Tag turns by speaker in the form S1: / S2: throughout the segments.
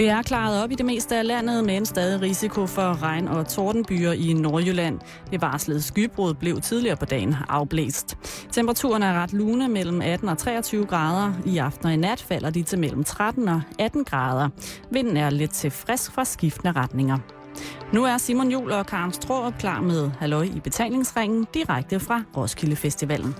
S1: Det er klaret op i det meste af landet, men stadig risiko for regn- og tordenbyer i Nordjylland. Det varslede skybrud blev tidligere på dagen afblæst. Temperaturen er ret lune mellem 18 og 23 grader. I aften og i nat falder de til mellem 13 og 18 grader. Vinden er lidt til frisk fra skiftende retninger. Nu er Simon Jul og Karen Strårup klar med Halløj i betalingsringen direkte fra Roskilde Festivalen.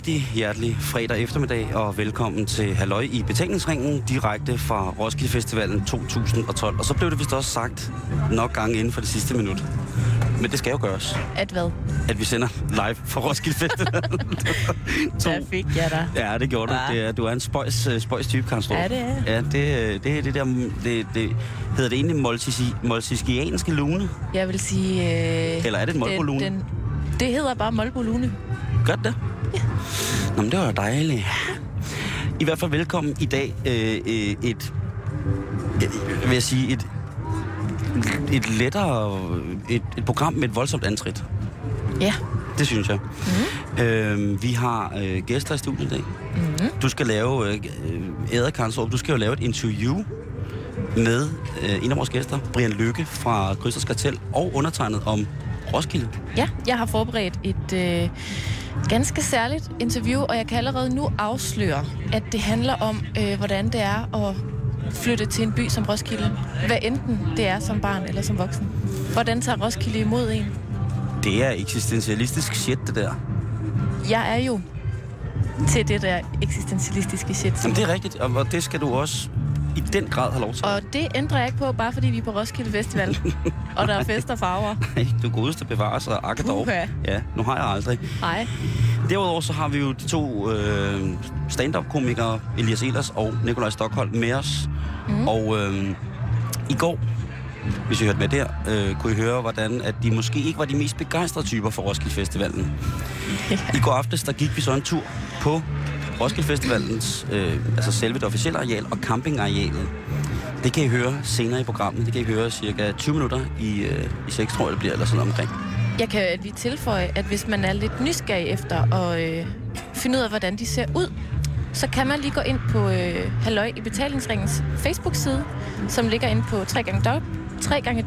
S2: Rigtig hjertelig fredag eftermiddag, og velkommen til Halløj i betalingsringen, direkte fra Roskilde Festivalen 2012. Og så blev det vist også sagt nok gange inden for det sidste minut. Men det skal jo gøres,
S3: At hvad?
S2: at vi sender live fra Roskilde Festivalen.
S3: Der fik jeg dig.
S2: Ja, det gjorde du.
S3: Ja.
S2: Det er, du er en spøjs, øh, spøjs type, Karen Strup.
S3: Ja, det er.
S2: Ja, det, øh, det er det der... Det, det, hedder det egentlig moltisi, molsiskianske lune?
S3: Jeg vil sige... Øh,
S2: Eller er det en molbolune?
S3: den- Det hedder bare molbolune.
S2: Gør det? Ja. Nå, men det var jo dejligt. I hvert fald velkommen i dag øh, øh, et, øh, vil jeg sige, et, et lettere, et, et program med et voldsomt antrit.
S3: Ja.
S2: Det synes jeg. Mm. Øh, vi har øh, gæster i studiet i dag.
S3: Mm.
S2: Du skal lave, øh, Æder Karnsrup, du skal jo lave et interview med øh, en af vores gæster, Brian Lykke fra Krysters Kartel, og undertegnet om Roskilde.
S3: Ja, jeg har forberedt et øh, ganske særligt interview, og jeg kan allerede nu afsløre, at det handler om, øh, hvordan det er at flytte til en by som Roskilde. Hvad enten det er som barn eller som voksen. Hvordan tager Roskilde imod en?
S2: Det er eksistentialistisk shit, det der.
S3: Jeg er jo til det der eksistentialistiske shit.
S2: Jamen, det er rigtigt, og og det skal du også i den grad have lov til.
S3: Og det ændrer jeg ikke på, bare fordi vi er på Roskilde Festival, og der er fest og farver.
S2: Nej, du godeste bevares og akke dog.
S3: Puha.
S2: Ja, nu har jeg aldrig.
S3: Nej.
S2: Derudover så har vi jo de to øh, stand-up-komikere, Elias Elers og Nikolaj Stockholm, med os. Mm. Og øh, i går, hvis I hørte med der, øh, kunne I høre, hvordan at de måske ikke var de mest begejstrede typer for Roskilde Festivalen. I går aftes, der gik vi så en tur på Roskilde Festivalens, øh, altså selve det officielle areal og campingarealet. Det kan I høre senere i programmet. Det kan I høre cirka 20 minutter i, øh, i 6, tror jeg det bliver, eller sådan omkring.
S3: Jeg kan lige tilføje, at hvis man er lidt nysgerrig efter at øh, finde ud af, hvordan de ser ud, så kan man lige gå ind på øh, Halløj i betalingsringens Facebook-side, som ligger inde på 3 gange 3 gange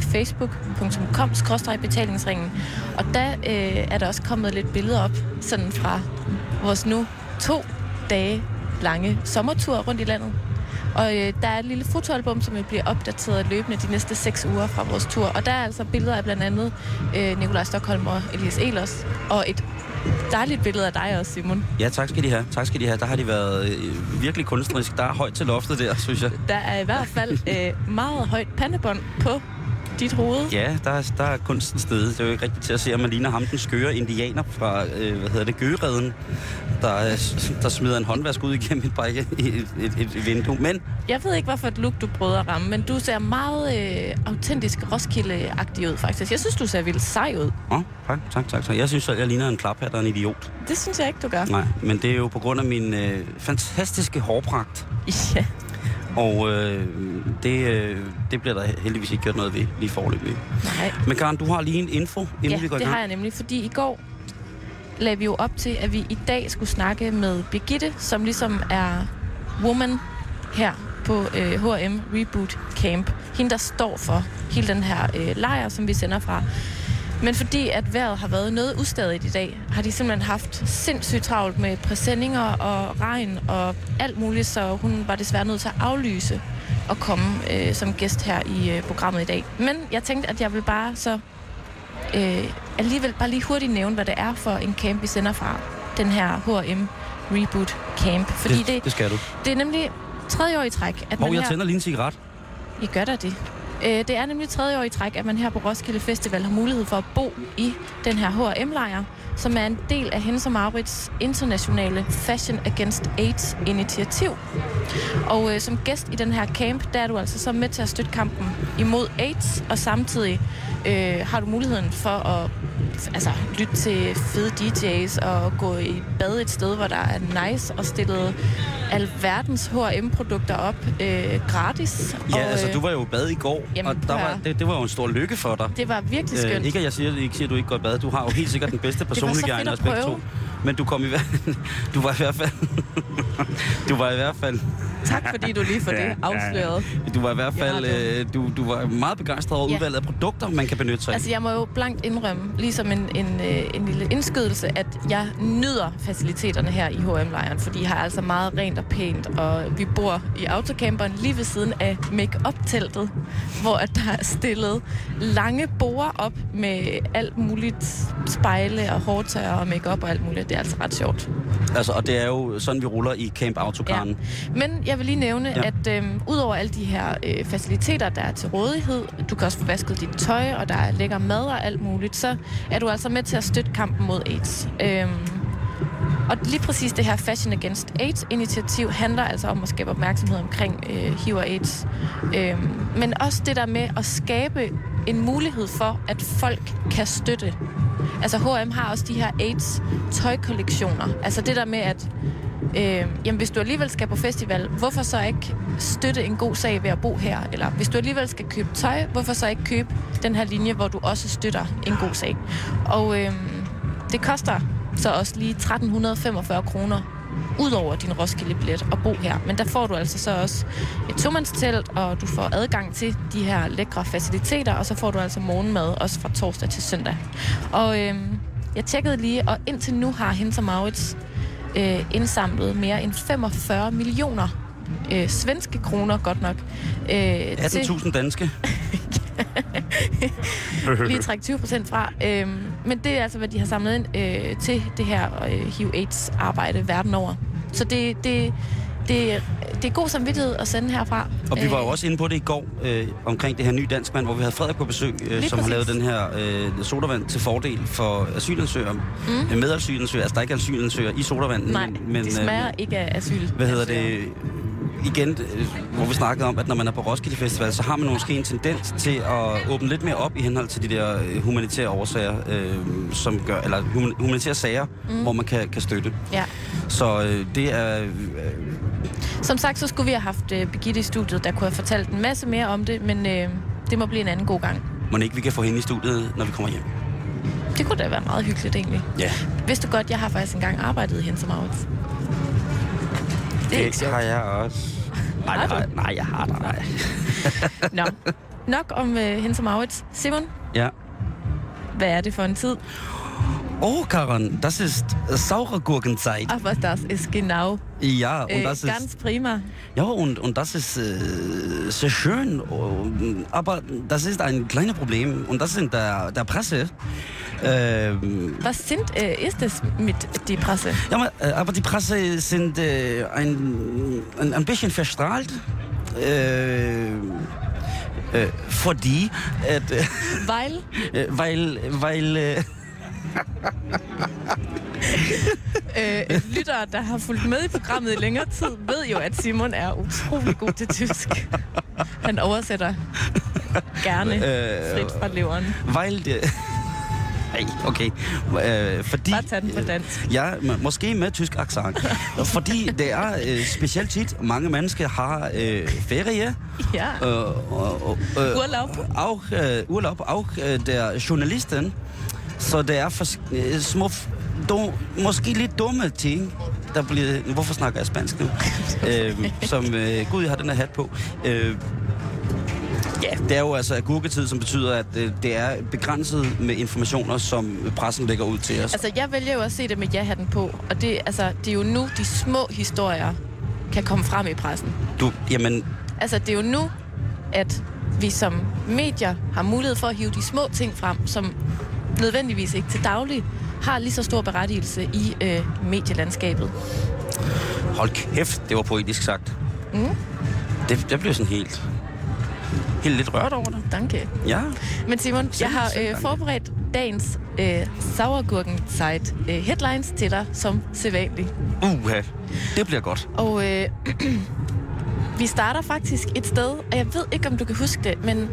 S3: facebook.com betalingsringen. Og der øh, er der også kommet lidt billeder op, sådan fra vores nu to dage lange sommertur rundt i landet. Og øh, der er et lille fotoalbum, som vil blive opdateret løbende de næste seks uger fra vores tur. Og der er altså billeder af blandt andet øh, Nikolaj Stockholm og Elias Elers. Og et dejligt billede af dig også, Simon.
S2: Ja, tak skal de have. Tak skal de have. Der har de været øh, virkelig kunstnerisk. Der er højt til loftet der, synes jeg.
S3: Der er i hvert fald øh, meget højt pandebånd på dit hoved.
S2: Ja, der er, der er kunsten sted. Det er jo ikke rigtigt til at se, at man ligner ham, den skøre indianer fra, øh, hvad hedder det, Gøreden, der, der smider en håndvask ud igennem et, brække, et, et, et vindue. Men
S3: Jeg ved ikke, hvorfor et look du prøvede at ramme, men du ser meget øh, autentisk Roskilde-agtig ud, faktisk. Jeg synes, du ser vildt sej ud.
S2: åh, tak, tak, tak, tak. Jeg synes, at jeg ligner en klaphat og en idiot.
S3: Det synes jeg ikke, du gør.
S2: Nej, men det er jo på grund af min øh, fantastiske hårpragt.
S3: Ja.
S2: Og øh, det, øh, det bliver der heldigvis ikke gjort noget ved lige forløbig.
S3: Nej.
S2: Men Karen, du har lige en info, inden
S3: Ja,
S2: vi går i
S3: det
S2: gang.
S3: har jeg nemlig, fordi i går lagde vi jo op til, at vi i dag skulle snakke med Birgitte, som ligesom er woman her på øh, H&M Reboot Camp. Hende, der står for hele den her øh, lejr, som vi sender fra. Men fordi at vejret har været noget ustadigt i dag, har de simpelthen haft sindssygt travlt med præsendinger og regn og alt muligt, så hun var desværre nødt til at aflyse og komme øh, som gæst her i øh, programmet i dag. Men jeg tænkte, at jeg vil bare så øh, alligevel bare lige hurtigt nævne, hvad det er for en camp, vi sender fra. Den her H&M Reboot Camp. Fordi det,
S2: det,
S3: det,
S2: skal du.
S3: det er nemlig tredje år i træk, at
S2: Hov,
S3: man
S2: jeg
S3: her...
S2: tænder lige en cigaret.
S3: I gør da det. Øh, det er nemlig tredje år i træk, at man her på Roskilde Festival har mulighed for at bo i den her H&M-lejr, som er en del af Hennes og Maurits internationale Fashion Against AIDS-initiativ. Og øh, som gæst i den her camp, der er du altså så med til at støtte kampen imod AIDS, og samtidig øh, har du muligheden for at altså, lytte til fede DJ's og gå i bad et sted, hvor der er nice og stillet alverdens H&M-produkter op øh, gratis.
S2: Ja,
S3: og,
S2: altså
S3: øh,
S2: du var jo bad i går,
S3: Jamen,
S2: og der var, det, det var jo en stor lykke for dig.
S3: Det var virkelig skønt.
S2: Øh, ikke at jeg siger, ikke siger, at du ikke går i bad. Du har jo helt sikkert den bedste personhygiejne os begge
S3: prøve.
S2: to. Men du kom i hvert du var i hvert fald du var i hvert fald
S1: Tak fordi du lige får det afsløret.
S2: du var i hvert fald øh, du, du var meget begejstret over
S3: Ja.
S2: udvalget af produkter, man kan benytte sig af.
S3: Altså, jeg må jo blankt indrømme, ligesom en, en, øh, en lille indskydelse, at jeg nyder faciliteterne her i H&M-lejren, fordi I har altså meget rent og pænt, og vi bor i autocamperen lige ved siden af make-up-teltet, hvor at der er stillet lange borer op med alt muligt spejle og hårtørre og make-up og alt muligt. Det er altså ret sjovt.
S2: Altså, og det er jo sådan, vi ruller i Camp Autocaren.
S3: Men jeg vil lige nævne,
S2: ja.
S3: at øhm, udover alle de her øh, faciliteter, der er til rådighed, du kan også få vasket dit tøj, og der er lækker mad og alt muligt, så er du altså med til at støtte kampen mod AIDS. Øhm, og lige præcis det her Fashion Against AIDS-initiativ handler altså om at skabe opmærksomhed omkring øh, HIV og AIDS. Øhm, men også det der med at skabe en mulighed for, at folk kan støtte. Altså H&M har også de her AIDS-tøjkollektioner. Altså det der med, at øh, jamen, hvis du alligevel skal på festival, hvorfor så ikke støtte en god sag ved at bo her? Eller hvis du alligevel skal købe tøj, hvorfor så ikke købe den her linje, hvor du også støtter en god sag? Og øh, det koster så også lige 1345 kroner ud over din Roskilde-billet at bo her. Men der får du altså så også et tomandstelt, og du får adgang til de her lækre faciliteter, og så får du altså morgenmad også fra torsdag til søndag. Og øh, jeg tjekkede lige, og indtil nu har Hens og Maurits øh, indsamlet mere end 45 millioner øh, svenske kroner, godt nok. Øh, til,
S2: 18.000 danske.
S3: lige trække 20 procent fra. Øhm, men det er altså, hvad de har samlet ind øh, til det her øh, HIV-AIDS-arbejde verden over. Så det, det, det, det er god samvittighed at sende herfra.
S2: Og vi var jo
S3: Øh,
S2: også inde på det i går, øh, omkring det her nye dansk mand, hvor vi havde Frederik på besøg, øh, som har lavet
S3: præcis.
S2: den her øh, sodavand til fordel for asylansøgere. Mm. Med asylansøgere, altså der er ikke asylansøgere i sodavanden.
S3: Nej,
S2: men,
S3: det smager
S2: øh,
S3: ikke af asyl.
S2: hvad hedder det? Igen, øh, hvor vi snakkede om, at når man er på Roskilde Festival, så har man måske en tendens til at åbne lidt mere op i henhold til de der øh, humanitære årsager, øh, som gør, eller human- humanitære sager, mm. hvor man kan, kan støtte.
S3: Ja.
S2: Så øh, det er... Øh,
S3: Som sagt, så skulle vi have haft øh, Birgitte i studiet, der kunne have fortalt en masse mere om det, men øh, det må blive en anden god gang.
S2: må ikke vi kan få hende i studiet, når vi kommer hjem.
S3: Det kunne da være meget hyggeligt egentlig.
S2: Ja,
S3: Vidste du godt, jeg har faktisk engang arbejdet i Hensom Maurits? Det er ikke sjovt.
S2: har jeg også. Nej,
S3: Har
S2: det jeg- nej, jeg har det, nej.
S3: Nå. Nok om øh, Hensom Maurits. Simon,
S2: Ja.
S3: hvad er det for en tid?
S2: Oh, Karin, das ist saure Gurkenzeit.
S3: Aber das ist genau
S2: Ja, und
S3: äh,
S2: das
S3: ganz
S2: ist
S3: prima.
S2: ja und und das ist äh, sehr schön, Und- aber das ist ein kleines Problem und das sind der der Presse. Ähm,
S3: Was sind, äh, ist es mit die Presse?
S2: ja, aber, äh, aber die Presse sind äh, ein, ein ein bisschen verstrahlt. Äh, äh, fordi at, äh,
S3: Weil,
S2: äh, weil weil äh,
S3: øh, lyttere, der har fulgt med i programmet i længere tid, ved jo, at Simon er utrolig god til tysk. Han oversætter gerne
S2: Øh,
S3: frit fra leveren.
S2: Weil det... Ej, okay. Øh, fordi...
S3: Bare tag den på dansk.
S2: Ja, m- måske med tysk accent. fordi det er øh, specielt tit, mange mennesker har øh, ferie.
S3: Ja.
S2: Øh, og, og, øh,
S3: Urlaub.
S2: Auch, øh, Urlaub, auch øh, der journalisten. Så det er for, øh, små, dum, måske lidt dumme ting, der bliver... Hvorfor snakker jeg spansk nu? øh, som, øh, gud, jeg har den her hat på. Øh, Ja, det er jo altså agurketid, som betyder, at øh, det er begrænset med informationer, som pressen lægger ud til os.
S3: Altså, jeg vælger jo at se det med ja-hatten på, og det, altså, det er jo nu, de små historier kan komme frem i pressen.
S2: Du, jamen,
S3: Altså, det er jo nu, at vi som medier har mulighed for at hive de små ting frem, som nødvendigvis ikke til daglig har lige så stor berettigelse i øh, medielandskabet.
S2: hold kæft, det var poetisk sagt.
S3: Mm.
S2: Det, det blev sådan helt... helt lidt rørt over det.
S3: Danke.
S2: Ja.
S3: Men Simon,
S2: Selv-
S3: jeg har øh, forberedt dagens øh, sauergurken site øh, headlines til dig som sædvanligt.
S2: Uha, det bliver godt.
S3: Og øh, vi starter faktisk et sted, og jeg ved ikke, om du kan huske det, men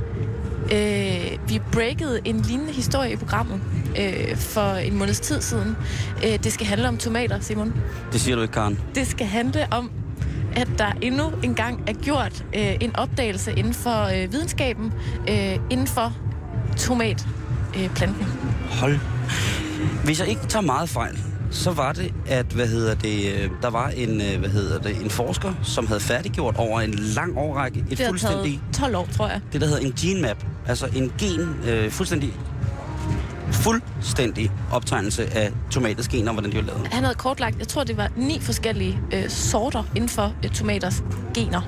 S3: øh, vi breakede en lignende historie i programmet øh, for en måneds tid siden. Øh, det skal handle om tomater, Simon.
S2: Det siger du ikke, Karen.
S3: Det skal handle om, at der endnu engang er gjort øh, en opdagelse inden for øh, videnskaben, øh, inden for tomatplanten. Øh, planten.
S2: Hold. Hvis jeg ikke tager meget fejl, så var det, at hvad hedder det, øh, der var en, øh, hvad hedder det, en forsker, som havde færdiggjort over en lang årrække et
S3: det
S2: fuldstændig,
S3: taget 12 år, tror jeg.
S2: det der hedder en gene map, altså en gen, øh, fuldstændig, fuldstændig optegnelse af tomaters gener, hvordan de var lavet.
S3: Han havde kortlagt, jeg tror, det var ni forskellige øh, sorter inden for øh, tomaters gener.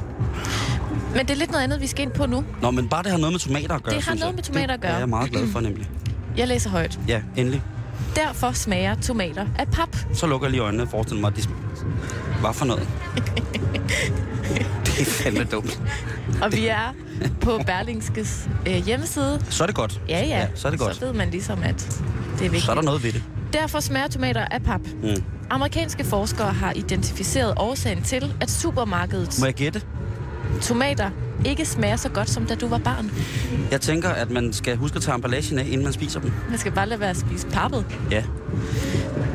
S3: Men det er lidt noget andet, vi skal ind på nu.
S2: Nå, men bare det har noget med tomater at gøre,
S3: Det har noget
S2: jeg.
S3: med tomater at gøre.
S2: Det er jeg meget glad for, nemlig.
S3: Jeg læser højt.
S2: Ja, endelig.
S3: Derfor smager tomater af pap.
S2: Så lukker jeg lige øjnene og forestiller mig, at de Hvad for noget? det er fandme dumt.
S3: Og vi er på Berlingskes øh, hjemmeside.
S2: Så er det godt.
S3: Ja, ja.
S2: ja så er det godt.
S3: Så ved man ligesom, at det er vigtigt.
S2: Så er der noget ved det.
S3: Derfor smager tomater af pap.
S2: Mm.
S3: Amerikanske forskere har identificeret årsagen til, at supermarkedets
S2: Må jeg gætte?
S3: tomater ikke smager så godt, som da du var barn.
S2: Jeg tænker, at man skal huske at tage emballagen af, inden man spiser dem.
S3: Man skal bare lade være at spise pappet.
S2: Ja.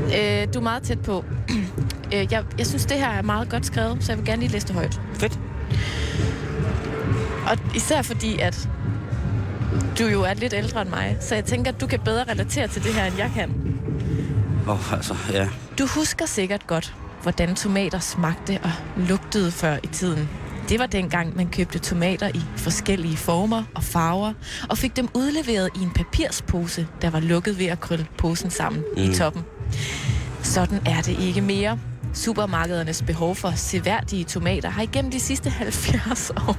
S3: Øh, du er meget tæt på. øh, jeg, jeg synes, det her er meget godt skrevet, så jeg vil gerne lige læse det højt.
S2: Fedt.
S3: Og især fordi, at du jo er lidt ældre end mig, så jeg tænker, at du kan bedre relatere til det her, end jeg kan.
S2: Åh, oh, altså, ja.
S3: Du husker sikkert godt, hvordan tomater smagte og lugtede før i tiden. Det var dengang, man købte tomater i forskellige former og farver, og fik dem udleveret i en papirspose, der var lukket ved at krølle posen sammen mm. i toppen. Sådan er det ikke mere. Supermarkedernes behov for seværdige tomater har igennem de sidste 70 år...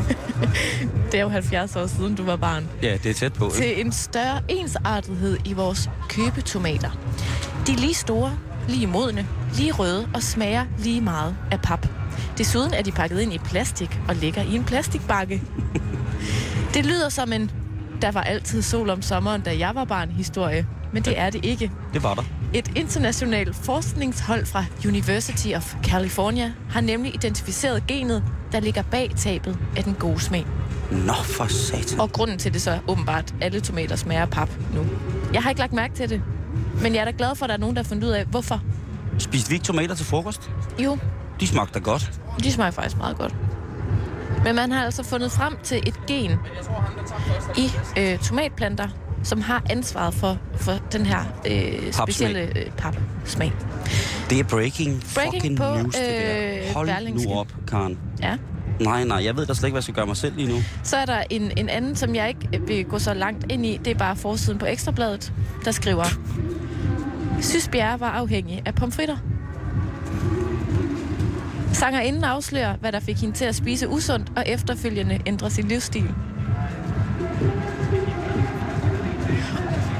S3: det er jo 70 år siden, du var barn
S2: Ja, det er tæt på.
S3: til en større ensartethed i vores købetomater. De er lige store, lige modne, lige røde og smager lige meget af pap. Desuden er de pakket ind i plastik og ligger i en plastikbakke. Det lyder som en der var altid sol om sommeren, da jeg var barn historie. Men det er det ikke.
S2: Det var der.
S3: Et internationalt forskningshold fra University of California har nemlig identificeret genet, der ligger bag tabet af den gode smag.
S2: Nå, for satan.
S3: Og grunden til det så er åbenbart, at alle tomater smager pap nu. Jeg har ikke lagt mærke til det. Men jeg er da glad for, at der er nogen, der har fundet ud af, hvorfor.
S2: Spiste vi ikke tomater til frokost?
S3: Jo,
S2: De smagte godt.
S3: De smager faktisk meget godt. Men man har altså fundet frem til et gen i øh, tomatplanter, som har ansvaret for, for den her øh, specielle øh, papsmag.
S2: Det er breaking,
S3: Breaking
S2: fucking
S3: på,
S2: news, det der.
S3: øh,
S2: Hold
S3: Berlingske.
S2: nu op, Karen.
S3: Ja.
S2: Nej, nej, jeg ved da slet ikke, hvad jeg skal gøre mig selv lige nu.
S3: Så er der en, en anden, som jeg ikke vil gå så langt ind i. Det er bare forsiden på Ekstrabladet, der skriver... Sys Bjerre var afhængig af pomfritter. Sangerinden afslører, hvad der fik hende til at spise usundt, og efterfølgende ændre sin livsstil.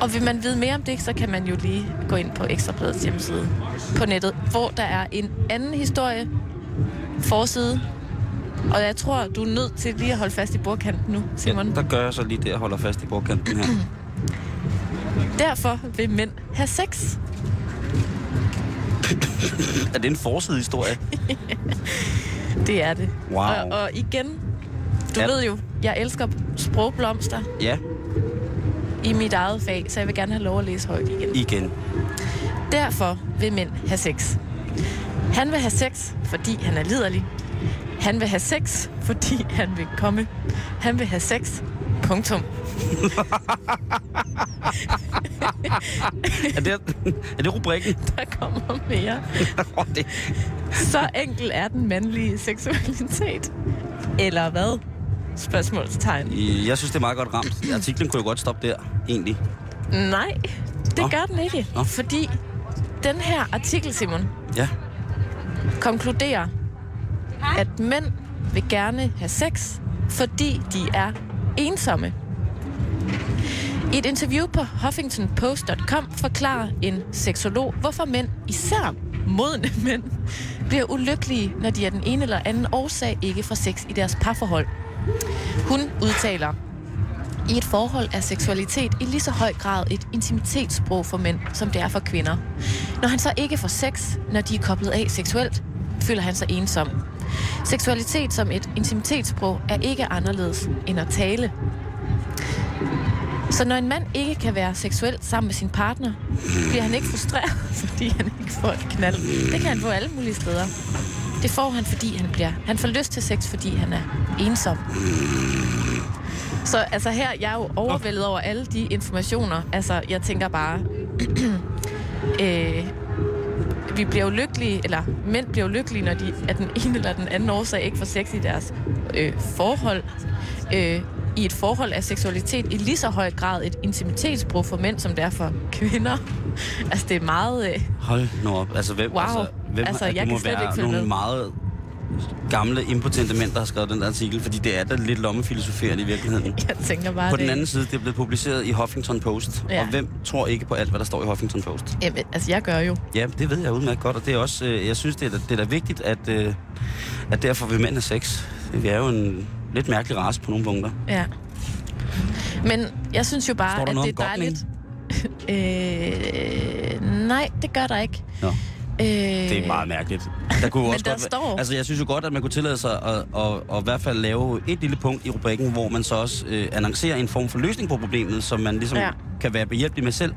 S3: Og vil man vide mere om det, så kan man jo lige gå ind på Ekstrabladets hjemmeside på nettet, hvor der er en anden historie, forside, og jeg tror, du er nødt til lige at holde fast i bordkanten nu, Simon.
S2: Ja, der gør jeg så lige det, jeg holder fast i bordkanten her.
S3: Derfor vil mænd have sex.
S2: Er det en forside historie?
S3: Det er det.
S2: Wow.
S3: Og, og igen, du
S2: Ja.
S3: ved jo, jeg elsker sprogblomster
S2: Ja,
S3: i mit eget fag, så jeg vil gerne have lov at læse højt igen.
S2: igen.
S3: Derfor vil mænd have sex. Han vil have sex, fordi han er liderlig. Han vil have sex, fordi han vil komme. Han vil have sex. Punktum.
S2: Er det, er det rubrikken?
S3: Der kommer mere. Så enkel er den mandlige seksualitet. Eller hvad? Spørgsmålstegn.
S2: jeg synes, det er meget godt ramt. Artiklen kunne jo godt stoppe der, egentlig.
S3: Nej, det
S2: Nå.
S3: gør den ikke.
S2: Nå.
S3: Fordi den her artikel, Simon,
S2: Ja.
S3: konkluderer, at mænd vil gerne have sex, fordi de er ensomme. I et interview på HuffingtonPost.com forklarer en seksolog, hvorfor mænd, især modne mænd, bliver ulykkelige, når de af den ene eller anden årsag ikke får sex i deres parforhold. Hun udtaler, i et forhold er seksualitet i lige så høj grad et intimitetssprog for mænd, som det er for kvinder. Når han så ikke får sex, når de er koblet af seksuelt, føler han sig ensom. Seksualitet som et intimitetssprog er ikke anderledes end at tale. Så når en mand ikke kan være seksuelt sammen med sin partner, bliver han ikke frustreret, fordi han ikke får et knald. Det kan han få alle mulige steder. Det får han, fordi han bliver... Han får lyst til sex, fordi han er ensom. Så altså her, jeg er jo overvældet over alle de informationer. Altså, jeg tænker bare... øh, vi bliver jo lykkelige, eller mænd bliver jo lykkelige, når de af den ene eller den anden årsag ikke får sex i deres øh, forhold. Øh, I et forhold er seksualitet i lige så høj grad et intimitetsbrug for mænd, som det er for kvinder. altså, det er meget... Øh,
S2: Hold nu op. Altså, hvem,
S3: Wow.
S2: altså, hvem
S3: Altså,
S2: det
S3: jeg
S2: må
S3: kan slet
S2: være nogle
S3: med.
S2: meget gamle, impotente mænd, der har skrevet den der artikel, fordi det er da lidt lommefilosoferende i virkeligheden.
S3: jeg tænker bare,
S2: På
S3: det...
S2: den anden side, det er blevet publiceret i Huffington Post.
S3: Ja.
S2: Og hvem tror ikke på alt, hvad der står i Huffington Post?
S3: Jamen, altså, jeg gør jo.
S2: Ja, det ved jeg udmærket godt, og det er også, øh, jeg synes, det er, da- det er da vigtigt, at, øh, at derfor vil mænd have sex. Vi er jo en lidt mærkelig race på nogle punkter.
S3: Ja. Men jeg synes jo bare, at det er dejligt. øh, nej, det gør der ikke.
S2: Nå.
S3: Øh,
S2: Det er meget mærkeligt. Der kunne også
S3: der
S2: godt,
S3: står-
S2: Altså, jeg synes jo godt, at man kunne tillade sig at, at, at, at i hvert fald lave et lille punkt i rubrikken, hvor man så også øh, annoncerer en form for løsning på problemet, som man ligesom
S3: ja.
S2: kan være behjælpelig med selv.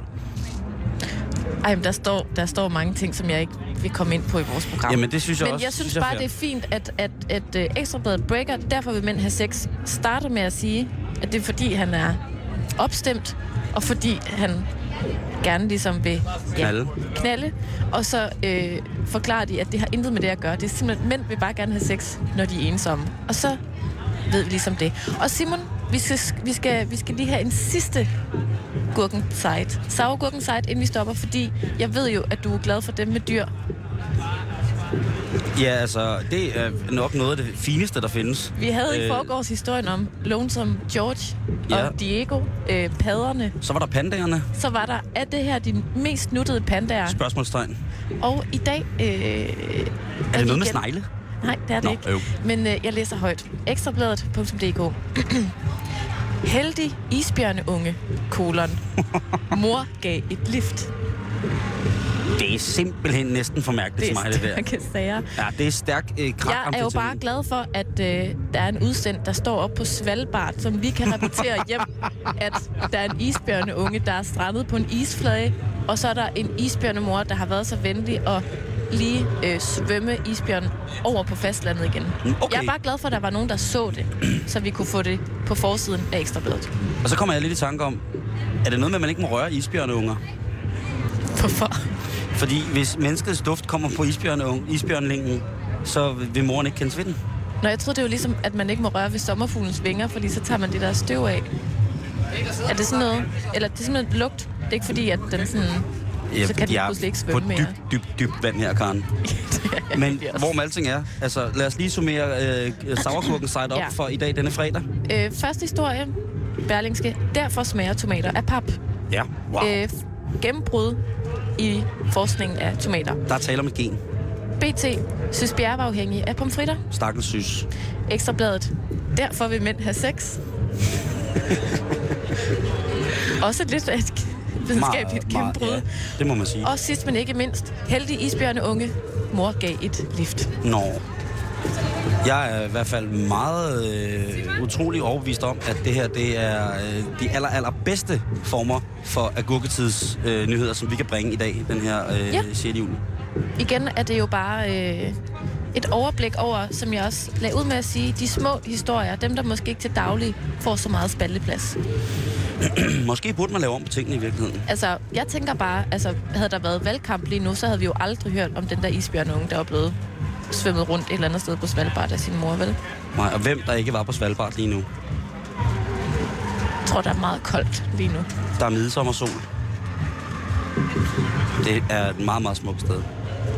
S3: Ej, men der står, der står mange ting, som jeg ikke vil komme ind på i vores program.
S2: Jamen, det synes jeg
S3: Men
S2: også.
S3: jeg synes
S2: er
S3: bare,
S2: fair.
S3: det er fint, at, at, at, at uh, Ekstrabladet Breaker, derfor vil mænd have sex, starter med at sige, at det er fordi, han er opstemt, og fordi han gerne ligesom vil
S2: Knalde.
S3: knalde. Og så øh, forklarer de, at det har intet med det at gøre. Det er simpelthen, mænd vil bare gerne have sex, når de er ensomme. Og så ved vi ligesom det. Og Simon, vi skal, vi skal, vi skal lige have en sidste gurken side. Sauergurken side, inden vi stopper, fordi jeg ved jo, at du er glad for dem med dyr.
S2: Ja, altså, det er nok noget af det fineste, der findes.
S3: Vi havde i
S2: Øh,
S3: forgårs historien om Lonesome George
S2: Ja.
S3: og Diego, øh, padderne.
S2: Så var der pandaerne.
S3: Så var der, er det her de mest nuttede pandaer?
S2: Spørgsmålstegn.
S3: Og i dag... Øh, er,
S2: Er det noget med
S3: igen-
S2: snegle?
S3: Nej, det er det
S2: Nå,
S3: ikke.
S2: øv.
S3: Men øh, jeg læser højt. Ekstrabladet.dk Heldig isbjørneunge, kolon. Mor gav et lift.
S2: Det er simpelthen næsten for mærkeligt
S3: Det
S2: til
S3: er
S2: mig, det der.
S3: stærke sager.
S2: Ja, det er stærk øh, krak
S3: Jeg er jo bare glad for, at øh, der er en udsendt, der står op på Svalbard, som vi kan rapportere hjem, at der er en isbjørneunge, der er strandet på en isflage, og så er der en isbjørnemor, der har været så venlig at lige øh, svømme isbjørnen over på fastlandet igen.
S2: Mm, okay.
S3: Jeg er bare glad for, at der var nogen, der så det, så vi kunne få det på forsiden af Ekstrabladet.
S2: Og så kommer jeg lidt i tanke om, er det noget med, at man ikke må røre isbjørneunger?
S3: Hvorfor?
S2: Fordi hvis menneskets duft kommer på isbjørneung, isbjørnlingen, så vil moren ikke kende den.
S3: Nå, jeg troede, det var ligesom, at man ikke må røre ved sommerfuglens vinger, fordi så tager man det der støv af. Er det sådan noget? Eller det er simpelthen lugt? Det er ikke fordi, at den sådan... så kan de
S2: er
S3: pludselig ikke
S2: på
S3: svømme mere.
S2: dybt, dybt, dybt vand her, Karen. Men hvor med alting er, altså lad os lige summere øh, sauerkurken side op
S3: Ja.
S2: ja. for i dag, denne fredag.
S3: Øh, første historie. Berlingske. Derfor smager tomater af pap.
S2: Ja, wow. Øh.
S3: Gennembrud i forskningen af tomater.
S2: Der er tale om et gen.
S3: BT synes Bjerre var afhængig af pomfritter.
S2: Stakkels sys.
S3: Ekstrabladet. Derfor vil mænd have sex. Også lidt et videnskabeligt gennembrud.
S2: ja, det må man sige.
S3: Og sidst men ikke mindst, heldig isbjørne unge. Mor gav et lift.
S2: Nå. Jeg er i hvert fald meget øh, utrolig overbevist om, at det her det er øh, de aller, aller bedste former for agurketids øh, nyheder, som vi kan bringe i dag, den her øh,
S3: Ja.
S2: ja. 6. juli.
S3: Igen er det jo bare øh, et overblik over, som jeg også lagde ud med at sige, de små historier, dem der måske ikke til daglig får så meget spalteplads.
S2: Måske burde man lave om på tingene i virkeligheden.
S3: Altså, jeg tænker bare, altså, havde der været valgkamp lige nu, så havde vi jo aldrig hørt om den der isbjørnunge, der var blevet svømmet rundt et eller andet sted på Svalbard af sin mor, vel?
S2: Nej, og hvem der ikke var på Svalbard lige nu?
S3: Jeg tror, der er meget koldt lige nu.
S2: Der er midsommersol. Det er et meget, meget smukt sted.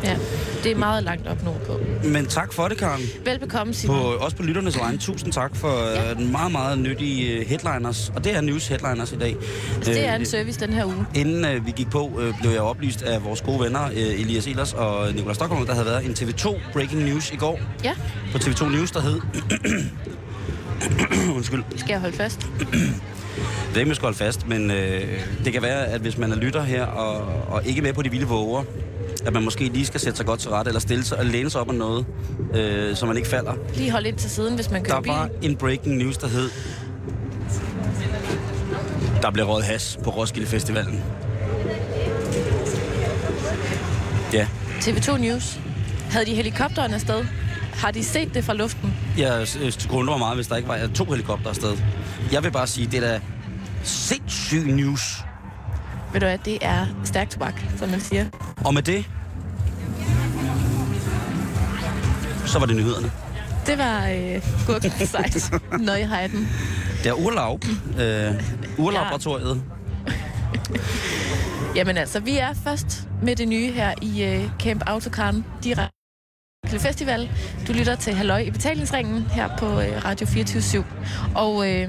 S3: Ja, det er meget langt op nordpå.
S2: Men tak for det, Karen.
S3: Velbekomme, Simon.
S2: På, også på lytternes vegne, tusind tak for
S3: Ja.
S2: ja. den meget, meget nyttige øh, headliners. Og det er news headliners i dag.
S3: Det er
S2: Øh,
S3: en service den her uge.
S2: Inden øh, vi gik på, øh, blev jeg oplyst af vores gode venner, øh, Elias Elers og Nikolaj Stockholm, der havde været en TV2 Breaking News i går.
S3: Ja,
S2: På TV2 News, der hed... Undskyld.
S3: Skal jeg holde fast?
S2: Det er ikke, man skal holde fast, men øh, det kan være, at hvis man er lytter her og, og ikke med på de vilde våger, at man måske lige skal sætte sig godt til rette, eller stille sig og læne sig op af noget, øh, så man ikke falder.
S3: Lige hold ind til siden, hvis man kører
S2: Der
S3: bil.
S2: var en breaking news, der hed... Der blev råd has på Roskilde Festivalen. Ja,
S3: TV2 News. Havde de helikopteren afsted? Har de set det fra luften?
S2: jeg undre mig meget, hvis der ikke var to helikopter afsted. Jeg vil bare sige, det er da sindssyg news.
S3: Ved du hvad, det er stærk tobak, som man siger.
S2: Og med det, så var det nyhederne.
S3: Det var øh, gurken sejt. Nøjhejden.
S2: Det er Urlaub, øh, Urlaboratoriet.
S3: Jamen altså, vi er først med det nye her i øh, Camp Autocarn direkte til festival. Du lytter til Halløj i betalingsringen her på øh, Radio 24 Og øh,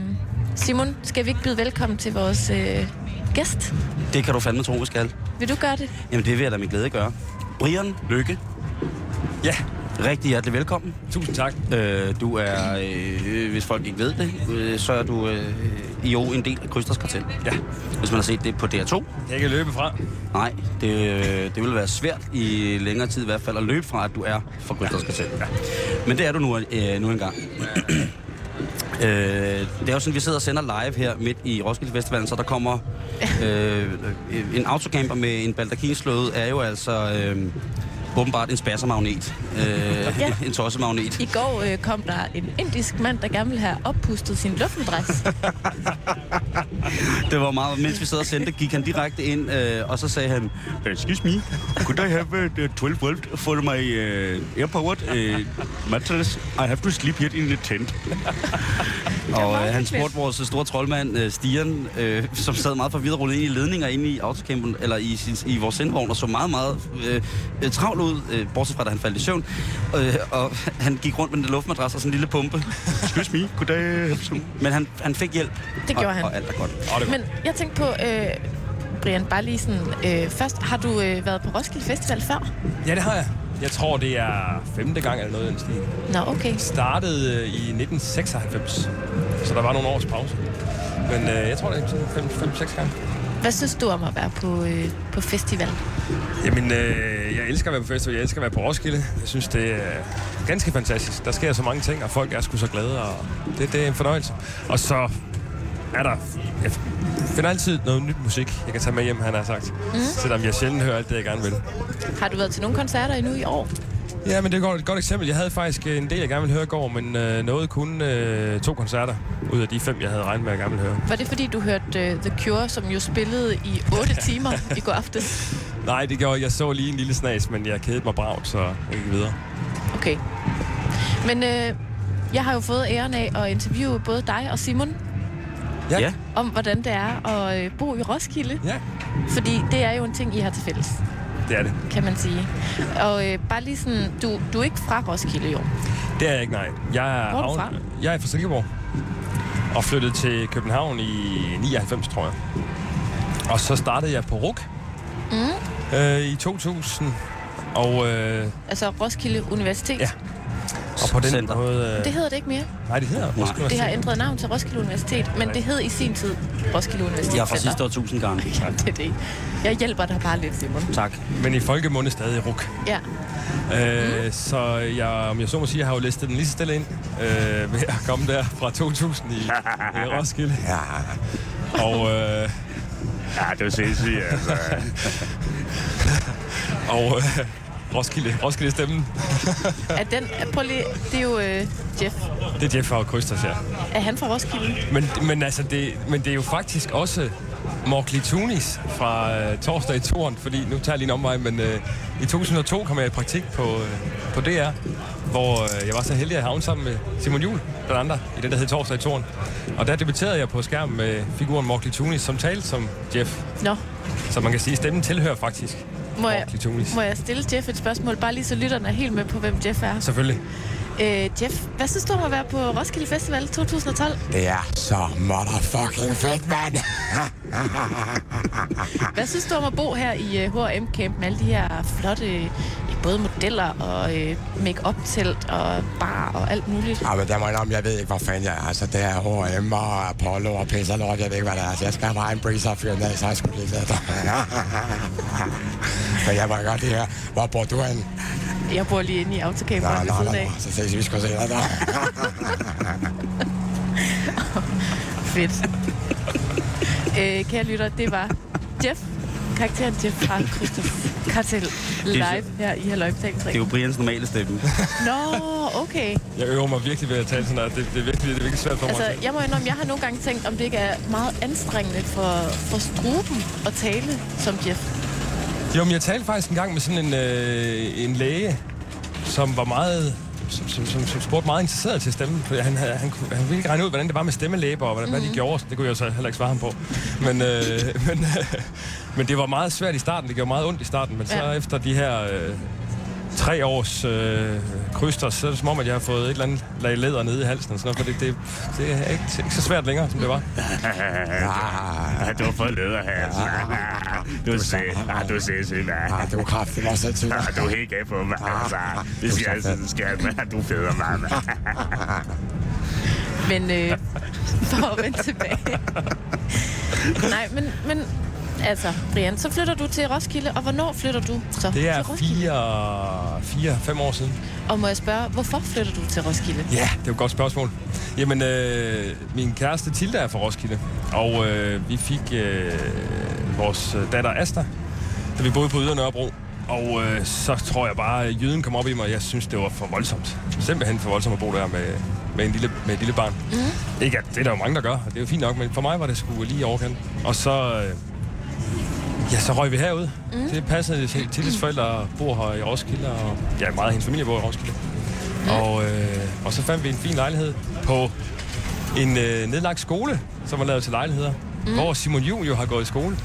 S3: Simon, skal vi ikke byde velkommen til vores øh, gæst?
S2: Det kan du fandme tro, vi skal.
S3: Vil du gøre det?
S2: Jamen, det vil jeg da med glæde gøre. Brian Lykke,
S4: Ja,
S2: rigtig hjertelig velkommen.
S4: tusind tak.
S2: Øh, du er, øh, hvis folk ikke ved det, øh, så er du øh, jo en del af Krysters Kartel.
S4: Ja,
S2: Hvis man har set det på DR2.
S4: jeg kan løbe fra.
S2: Nej, det, øh, det vil være svært i længere tid i hvert fald at løbe fra, at du er fra Krysters Kartel. Ja. Men det er du nu, øh, nu engang. Øh, det er jo sådan, vi sidder og sender live her midt i Roskilde Festivalen, så der kommer øh, en autocamper med en baldakinsløde, er jo altså øh, åbenbart en spassermagnet. Øh,
S3: Ja.
S2: En tossemagnet.
S3: I går øh, kom der en indisk mand, der gerne ville have oppustet sin luftendress.
S2: Det var meget, mens vi sad og sendte, gik han direkte ind, øh, og så sagde han, Excuse me, could I have uh, 12 volt for my uh, airpowered uh, mattress? I have to sleep here in the tent. og øh, han spurgte vores store troldmand, øh, Stian, øh, som sad meget forvirret rullet ind i ledninger inde i autocampen, eller i, sin, i vores sendvogn, og så meget, meget øh, øh, travlt ud, øh, bortset fra, da han faldt i søvn. Øh, og han gik rundt med en luftmadras og sådan en lille pumpe. Excuse me, some? Men han, han fik hjælp.
S3: Det gjorde
S2: og,
S3: han.
S2: Og alt er godt.
S4: Og det
S3: Men jeg tænkte på, øh, Brian, bare lige sådan, øh, først, har du øh, været på Roskilde Festival før?
S4: Ja, det har jeg. Jeg tror, det er femte gang eller noget i den stil.
S3: Nå, okay.
S4: Startede øh, i 1996, så der var nogle års pause. Men øh, jeg tror, det er sådan 5-6 gange.
S3: Hvad synes du om at være på, øh, på festival?
S4: Jamen, øh, jeg elsker at være på festival. Jeg elsker at være på Roskilde. Jeg synes, det er ganske fantastisk. Der sker så mange ting, og folk er sgu så glade, og det, det er en fornøjelse. Og så er der... Jeg finder altid noget nyt musik, jeg kan tage med hjem, han har sagt. Mm. Selvom jeg sjældent hører alt det, jeg gerne vil.
S3: Har du været til nogle koncerter endnu i år?
S4: Ja, men det er et godt, et godt eksempel. Jeg havde faktisk en del, jeg gerne ville høre i går, men øh, nåede kun øh, to koncerter ud af de fem, jeg havde regnet med, at jeg gerne ville høre.
S3: Var det fordi, du hørte uh, The Cure, som jo spillede i 8 timer i går aftes?
S4: Nej, det gjorde jeg. så lige en lille snas, men jeg kedede mig bragt, så jeg gik videre.
S3: Okay. Men øh, jeg har jo fået æren af at interviewe både dig og Simon
S4: Ja.
S2: Ja.
S3: om, hvordan det er at øh, bo i Roskilde.
S4: Ja,
S3: Fordi det er jo en ting, I har til fælles,
S4: det er det.
S3: kan man sige. Og øh, bare lige sådan, du, du er ikke fra Roskilde, jo.
S4: Det er jeg ikke, nej. Jeg er,
S3: Hvor er du fra?
S4: jeg er fra Silkeborg. Og flyttede til København i 99, tror jeg. Og så startede jeg på RUK
S3: Mm.
S4: øh, i 2000. Og, øh,
S3: Altså Roskilde Universitet.
S4: Ja. På den
S2: Center.
S4: måde... Øh,
S3: Det hedder det ikke mere.
S4: nej, det hedder Roskilde
S3: Det har
S4: Universitet.
S3: ændret navn til Roskilde Universitet, men det hed i sin tid Roskilde Universitet.
S2: Jeg er fra sidste år tusind gange.
S3: Ja, det er det. Jeg hjælper dig bare lidt, Simon.
S2: Tak.
S4: Men i folkemunde stadig RUK.
S3: Ja.
S4: Øh, så jeg, om jeg så må sige, har jo listet den lige så stille ind øh, ved at komme der fra 2000 i, i Roskilde. Ja. Og, øh,
S5: Ja, det er sindssygt, altså.
S4: og øh, Roskilde, Roskilde stemmen.
S3: Er den, prøv lige, det er jo øh, Jeff.
S4: Det er Jeff fra Krysters, ja.
S3: Er han fra Roskilde?
S4: Men, men, altså, det, men det er jo faktisk også Morkley Tunis fra øh, torsdag i toren, fordi nu tager jeg lige en omvej, men øh, i 2002 kom jeg i praktik på, øh, på DR, hvor øh, jeg var så heldig at havne sammen med Simon Jul, blandt andre, i den, der hed torsdag i toren. Og der debuterede jeg på skærmen med figuren Morkley Tunis, som talte som Jeff.
S3: Nå,
S4: Så man kan sige, at stemmen tilhører faktisk
S3: må jeg, må jeg stille Jeff et spørgsmål, bare lige så lytterne er helt med på, hvem Jeff er.
S4: Selvfølgelig.
S3: Øh, Jeff, hvad synes du om at være på Roskilde Festival 2012?
S5: Det er så motherfucking fedt, mand.
S3: Hvad synes du om at bo her i H&M Camp med alle de her flotte øh, både modeller og øh, make-up-telt og bar og alt muligt.
S5: Ja, men der må jeg jeg ved ikke, hvor fanden jeg er. Altså, det er H&M og Apollo og pisser lort, jeg ved ikke, hvad det er. Altså, jeg skal have bare en breezer ned, så jeg skulle lige sætte. Men jeg må godt det her. Hvor bor du hen?
S3: Jeg bor lige inde i autocamperen ved siden af.
S5: Så ses vi, skal se dig der.
S3: Fedt. øh, kære lytter, det var Jeff, karakteren Jeff fra Christoph Kartel live her i Halløj
S2: Det er jo Brians normale stemme.
S3: Nå, okay.
S4: Jeg øver mig virkelig ved at tale sådan her. Det, det, er virkelig, det er virkelig svært for mig.
S3: Altså, jeg må indrømme, jeg har nogle gange tænkt, om det ikke er meget anstrengende for, for struben at tale som Jeff.
S4: Jo, men jeg talte faktisk en gang med sådan en, øh, en læge, som var meget... Som, som, som, som spurgte meget interesseret til stemmen. For han, havde- han, kunne- han ville ikke regne ud, hvordan det var med stemmelæber, og hvordan, mm-hmm. hvad de gjorde. Det kunne jeg så heller ikke svare ham på. Men, øh, men, øh, men det var meget svært i starten. Det gjorde meget ondt i starten. Men så
S3: Ja.
S4: efter de her øh, tre års øh, kryster, så er det som om, at jeg har fået et eller andet lag læder nede i halsen. Og sådan noget, for det, det, det er ikke, ikke så svært længere, som det var.
S5: Ah,
S6: Du har fået lederhals. Du ser, ah, du ser sig,
S5: ah, du er kraftig, hvor sindssygt.
S6: Ah, Du er helt af på mig, altså. Det skal jeg altid skal, men du er federe, mand.
S3: Men øh, for at vende tilbage. Nej, men, men altså, Brian, så flytter du til Roskilde, og hvornår flytter du så
S4: Det er
S3: til Roskilde?
S4: fire, fire, fem år siden.
S3: Og må jeg spørge, hvorfor flytter du til Roskilde?
S4: Ja, det er jo et godt spørgsmål. Jamen, øh, min kæreste Tilda er fra Roskilde, og øh, vi fik øh, vores datter Asta, da vi boede på Ydre Nørrebro. Og øh, så tror jeg bare, at jyden kom op i mig, og jeg synes, det var for voldsomt. Simpelthen for voldsomt at bo der med, med, en lille, med et lille barn. Mm. Ikke at det er der jo mange, der gør, og det er jo fint nok, men for mig var det sgu lige i overkant. Og så, øh, ja, så røg vi herud. Mm. Det passede til. Tildes forældre bor her i Roskilde, og ja, meget af hendes familie bor i Roskilde. Mm. Og, øh, og så fandt vi en fin lejlighed på en øh, nedlagt skole, som var lavet til lejligheder, mm. hvor Simon Juhl jo har gået i skole.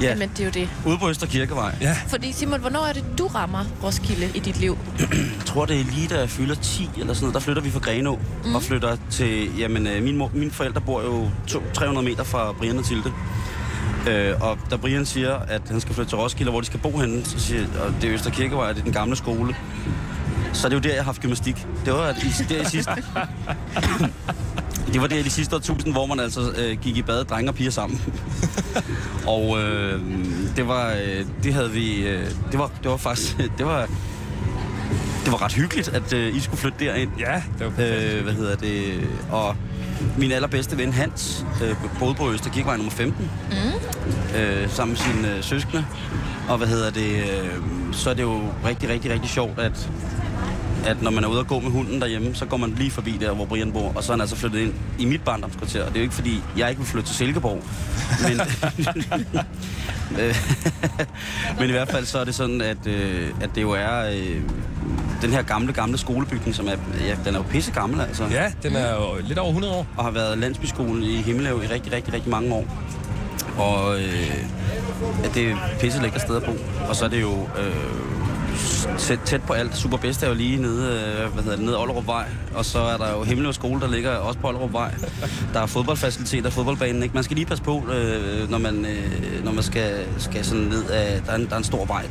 S2: Ja,
S3: Jamen, det er jo det.
S2: ude på Øster Kirkevej.
S4: Ja,
S3: Fordi Simon, hvornår er det, du rammer Roskilde i dit liv?
S2: Jeg tror, det er lige da jeg fylder 10 eller sådan noget. Der flytter vi fra Grenå mm. og flytter til... Jamen, øh, min mor, mine forældre bor jo to, 300 meter fra Brian og Tilde. Øh, og da Brian siger, at han skal flytte til Roskilde, hvor de skal bo henne, så siger, og det er Øster Kirkevej, det er den gamle skole, så er det jo der, jeg har haft gymnastik. Det var i, der i sidste... det var der i de sidste årtusind, hvor man altså øh, gik i bad, drenge og piger sammen. og øh, det var... Øh, det havde vi... Øh, det, var, det var faktisk... Det var, det var ret hyggeligt, at øh, I skulle flytte derind.
S4: ja, det var perfekt.
S2: Øh, hvad hedder det? Og min allerbedste ven Hans øh, boede på Øster Kirkevej nummer 15. Mm. Øh, sammen med sine øh, søskende. Og hvad hedder det? Øh, så er det jo rigtig, rigtig, rigtig sjovt, at at når man er ude og gå med hunden derhjemme, så går man lige forbi der, hvor Brian bor, og så er han altså flyttet ind i mit barndomskvarter. Og det er jo ikke, fordi jeg ikke vil flytte til Silkeborg, men, Øh, men i hvert fald så er det sådan, at, øh, at det jo er øh, den her gamle, gamle skolebygning, som er, ja, den er jo pisse gammel, altså.
S4: Ja, den er jo lidt over 100 år.
S2: Og har været landsbyskole i Himmelhav i rigtig, rigtig, rigtig mange år. Og øh, at det er pisse lækkert sted at bo. Og så er det jo øh, tæt, tæt på alt. Super Bedst er jo lige nede, øh, hvad hedder det, nede Ollerup Vej. Og så er der jo Himmelhav Skole, der ligger også på Ollerup Vej. Der er fodboldfaciliteter, fodboldbanen. Ikke? Man skal lige passe på, øh, når man, øh, når man skal, skal sådan ned af... Der er, en, der er en stor vej.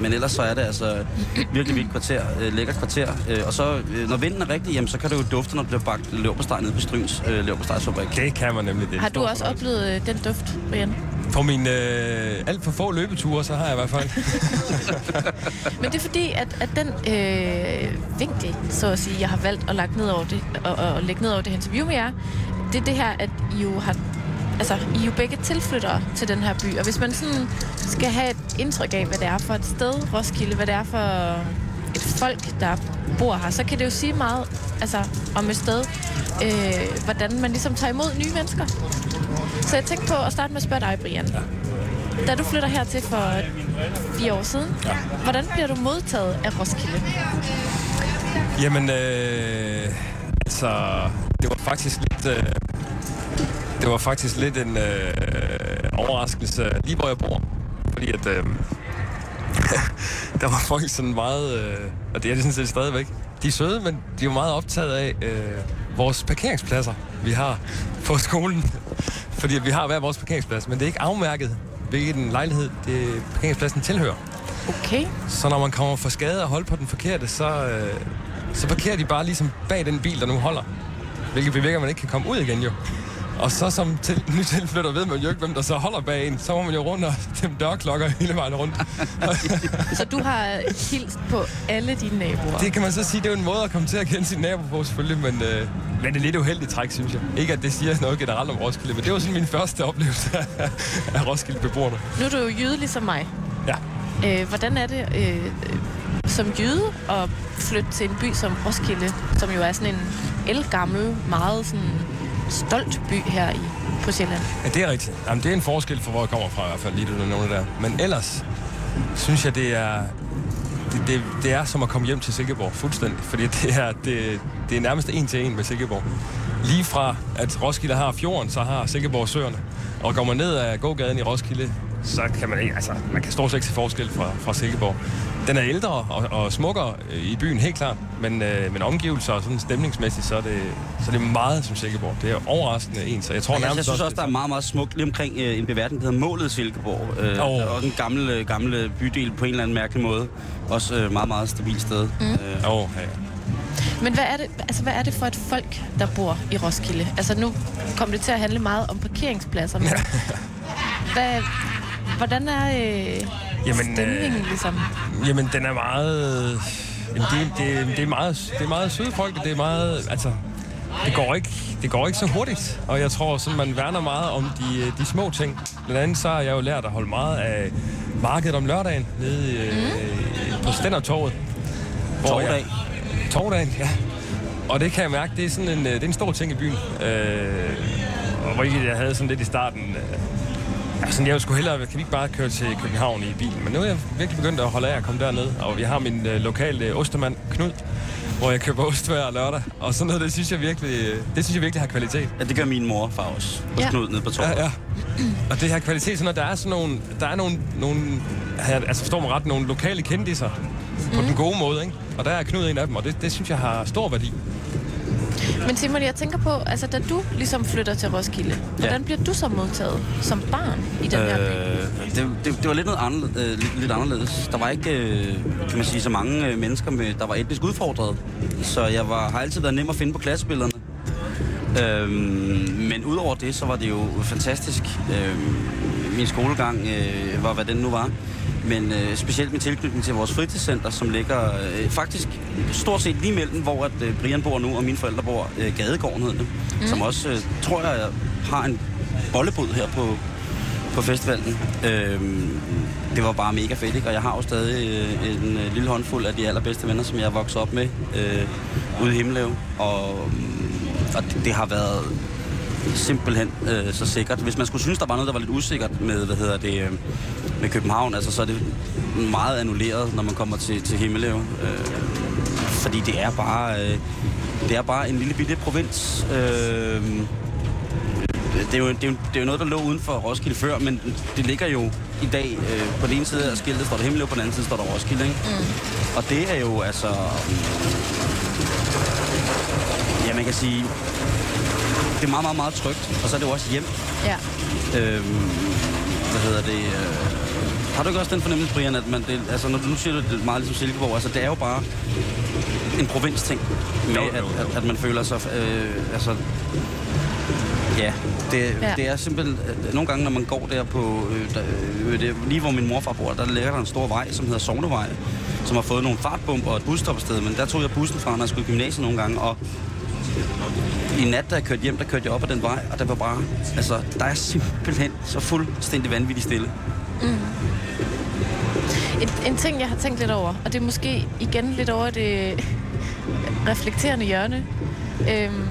S2: Men ellers så er det altså virkelig vildt kvarter. Øh, lækkert kvarter. Øh, og så, øh, når vinden er rigtig, jamen, så kan det jo dufte, når det bliver bagt leverpostej nede på Stryns øh, leverpostejsfabrik.
S4: Det kan man nemlig. Det
S3: Har du også oplevet øh, den duft, Brian?
S4: På mine øh, alt for få løbeture, så har jeg i hvert fald.
S3: Men det er fordi, at, at den øh, vinkel, så at sige, jeg har valgt at lægge ned over det, og, og lægge ned over det her interview med jer, det er det her, at I jo har altså, I er jo begge tilflyttere til den her by, og hvis man sådan skal have et indtryk af, hvad det er for et sted, Roskilde, hvad det er for et folk, der bor her, så kan det jo sige meget altså, om et sted, øh, hvordan man ligesom tager imod nye mennesker. Så jeg tænkte på at starte med at spørge dig, Brian. Da du flytter hertil for fire år siden, ja. hvordan bliver du modtaget af Roskilde?
S4: Jamen, øh, altså, det var faktisk lidt... Øh, det var faktisk lidt en øh, overraskelse lige hvor jeg bor. Fordi at... Øh, der var folk sådan meget... Øh, og det er det sådan set stadigvæk. De er søde, men de er meget optaget af øh, vores parkeringspladser, vi har på skolen. Fordi vi har hver vores parkeringsplads, men det er ikke afmærket, hvilken lejlighed det parkeringspladsen tilhører.
S3: Okay.
S4: Så når man kommer for skade og holder på den forkerte, så, øh, så parkerer de bare ligesom bag den bil, der nu holder. Hvilket bevirker, at man ikke kan komme ud igen jo. Og så som til, nytilflytter ved man jo ikke, hvem der så holder bag en. Så må man jo rundt og dem dørklokker hele vejen rundt.
S3: Så du har hilst på alle dine naboer?
S4: det kan man så sige, det er jo en måde at komme til at kende sin nabo på selvfølgelig, men, øh, men det er lidt uheldigt træk, synes jeg. Ikke at det siger noget generelt om Roskilde, men det var sådan min første oplevelse af, af Roskilde-beboerne.
S3: Nu er du jo jøde ligesom mig.
S4: Ja.
S3: Øh, hvordan er det øh, som jøde at flytte til en by som Roskilde, som jo er sådan en elgammel, meget sådan stolt by her i, på Sjælland?
S4: Ja, det er rigtigt. Jamen, det er en forskel for, hvor jeg kommer fra i hvert fald, lige du nævner der. Men ellers synes jeg, det er, det, det, det er som at komme hjem til Silkeborg, fuldstændig. Fordi det er, det, det er nærmest en til en med Silkeborg. Lige fra, at Roskilde har fjorden, så har Silkeborg søerne. Og går man ned ad gågaden i Roskilde, så kan man ikke, altså, man kan stort set ikke se forskel fra, fra Silkeborg. Den er ældre og, og smukkere øh, i byen, helt klart. Men, øh, men omgivelser og sådan stemningsmæssigt, så er, det, så er det meget som Silkeborg. Det er overraskende en, så jeg tror nærmest
S2: jeg synes også,
S4: det
S2: der er meget, meget smukt lige omkring øh, en beværtning, der hedder Målet Silkeborg. Øh, oh. Og en gammel, øh, gammel bydel på en eller anden mærkelig måde. Også øh, meget, meget stabilt sted. Mm. Øh,
S4: oh, ja.
S3: Men hvad er, det, altså, hvad er det for et folk, der bor i Roskilde? Altså nu kommer det til at handle meget om parkeringspladser, men hvad, hvordan er øh,
S4: Jamen,
S3: stemningen
S4: øh,
S3: ligesom?
S4: Jamen, den er meget... Jamen, det, det, det, er meget, det er meget søde folk, det er meget... Altså, det går, ikke, det går ikke så hurtigt, og jeg tror, sådan, man værner meget om de, de små ting. Blandt andet så har jeg jo lært at holde meget af markedet om lørdagen nede øh, på Stændertorvet. hvor jeg-
S2: Torvdag.
S4: Torvdagen, ja. Og det kan jeg mærke, det er sådan en, øh, det er en stor ting i byen. Øh, og hvor jeg havde sådan lidt i starten... Øh, Altså, jeg skulle hellere, kan vi ikke bare køre til København i bilen? Men nu er jeg virkelig begyndt at holde af at komme derned. Og jeg har min øh, lokale øh, ostemand, Knud, hvor jeg køber ost hver lørdag. Og sådan noget, det synes jeg virkelig, øh, det synes jeg virkelig har kvalitet.
S2: ja, det gør min mor og far også. Hos
S3: Ja.
S2: Knud nede på torvet.
S4: Ja, ja. Og det har kvalitet, sådan at der er sådan nogle, der er nogle, nogle her, altså forstår mig ret, nogle lokale kendiser på den gode måde, ikke? Og der er Knud en af dem, og det, det synes jeg har stor værdi.
S3: Men Simon, jeg tænker på, altså da du ligesom flytter til Roskilde, hvordan bliver du så modtaget som barn i den her by?
S2: Øh, det, det, det var lidt, noget anderledes, øh, lidt, lidt anderledes. Der var ikke, øh, kan man sige, så mange øh, mennesker, med, der var etnisk udfordret. Så jeg var, har altid været nem at finde på klassebillederne. Øhm, men udover det, så var det jo fantastisk. Øhm, min skolegang øh, var, hvad den nu var. Men øh, specielt med tilknytning til vores fritidscenter, som ligger øh, faktisk stort set lige mellem, hvor at, øh, Brian bor nu, og mine forældre bor, øh, Gadegården hedder det. Mm. Som også, øh, tror jeg, har en bollebod her på, på festivalen. Øhm, det var bare mega fedt, ikke? Og jeg har jo stadig øh, en øh, lille håndfuld af de allerbedste venner, som jeg er vokset op med øh, ude i Himmeløv. Og, mm, og det, det har været simpelthen øh, så sikkert. Hvis man skulle synes, der var noget, der var lidt usikkert med, hvad hedder det, øh, med København, altså, så er det meget annulleret, når man kommer til, til Himmeløv. Øh, fordi det er bare, øh, det er bare en lille bitte provins. Øh, det er, jo, det, er jo, det er jo noget, der lå uden for Roskilde før, men det ligger jo i dag øh, på den ene side af skiltet står der Himmeløv, på den anden side står der Roskilde, ikke? Mm. Og det er jo altså... mm, Ja, man kan sige... Det er meget, meget, meget trygt, og så er det jo også hjem.
S3: Ja.
S2: Øhm, hvad hedder det? Øh, har du ikke også den fornemmelse, Brian, at man, det, altså, når du nu siger det, det meget ligesom Silkeborg, altså det er jo bare en provinsting med,
S4: Jo, jo,
S2: at,
S4: jo.
S2: at, at man føler sig, øh, altså, ja, det,
S3: Ja.
S2: det er simpelthen, øh, nogle gange, når man går der på, øh, der, øh, det, lige hvor min morfar bor, der ligger der en stor vej, som hedder Sognevej, som har fået nogle fartbumper og et busstoppested, men der tog jeg bussen fra, når jeg skulle i gymnasiet nogle gange, og i nat, da jeg kørte hjem, der kørte jeg op ad den vej, og der var bare, altså, der er simpelthen så fuldstændig vanvittigt stille. Mm.
S3: En, en ting, jeg har tænkt lidt over, og det er måske igen lidt over det reflekterende hjørne. Øhm,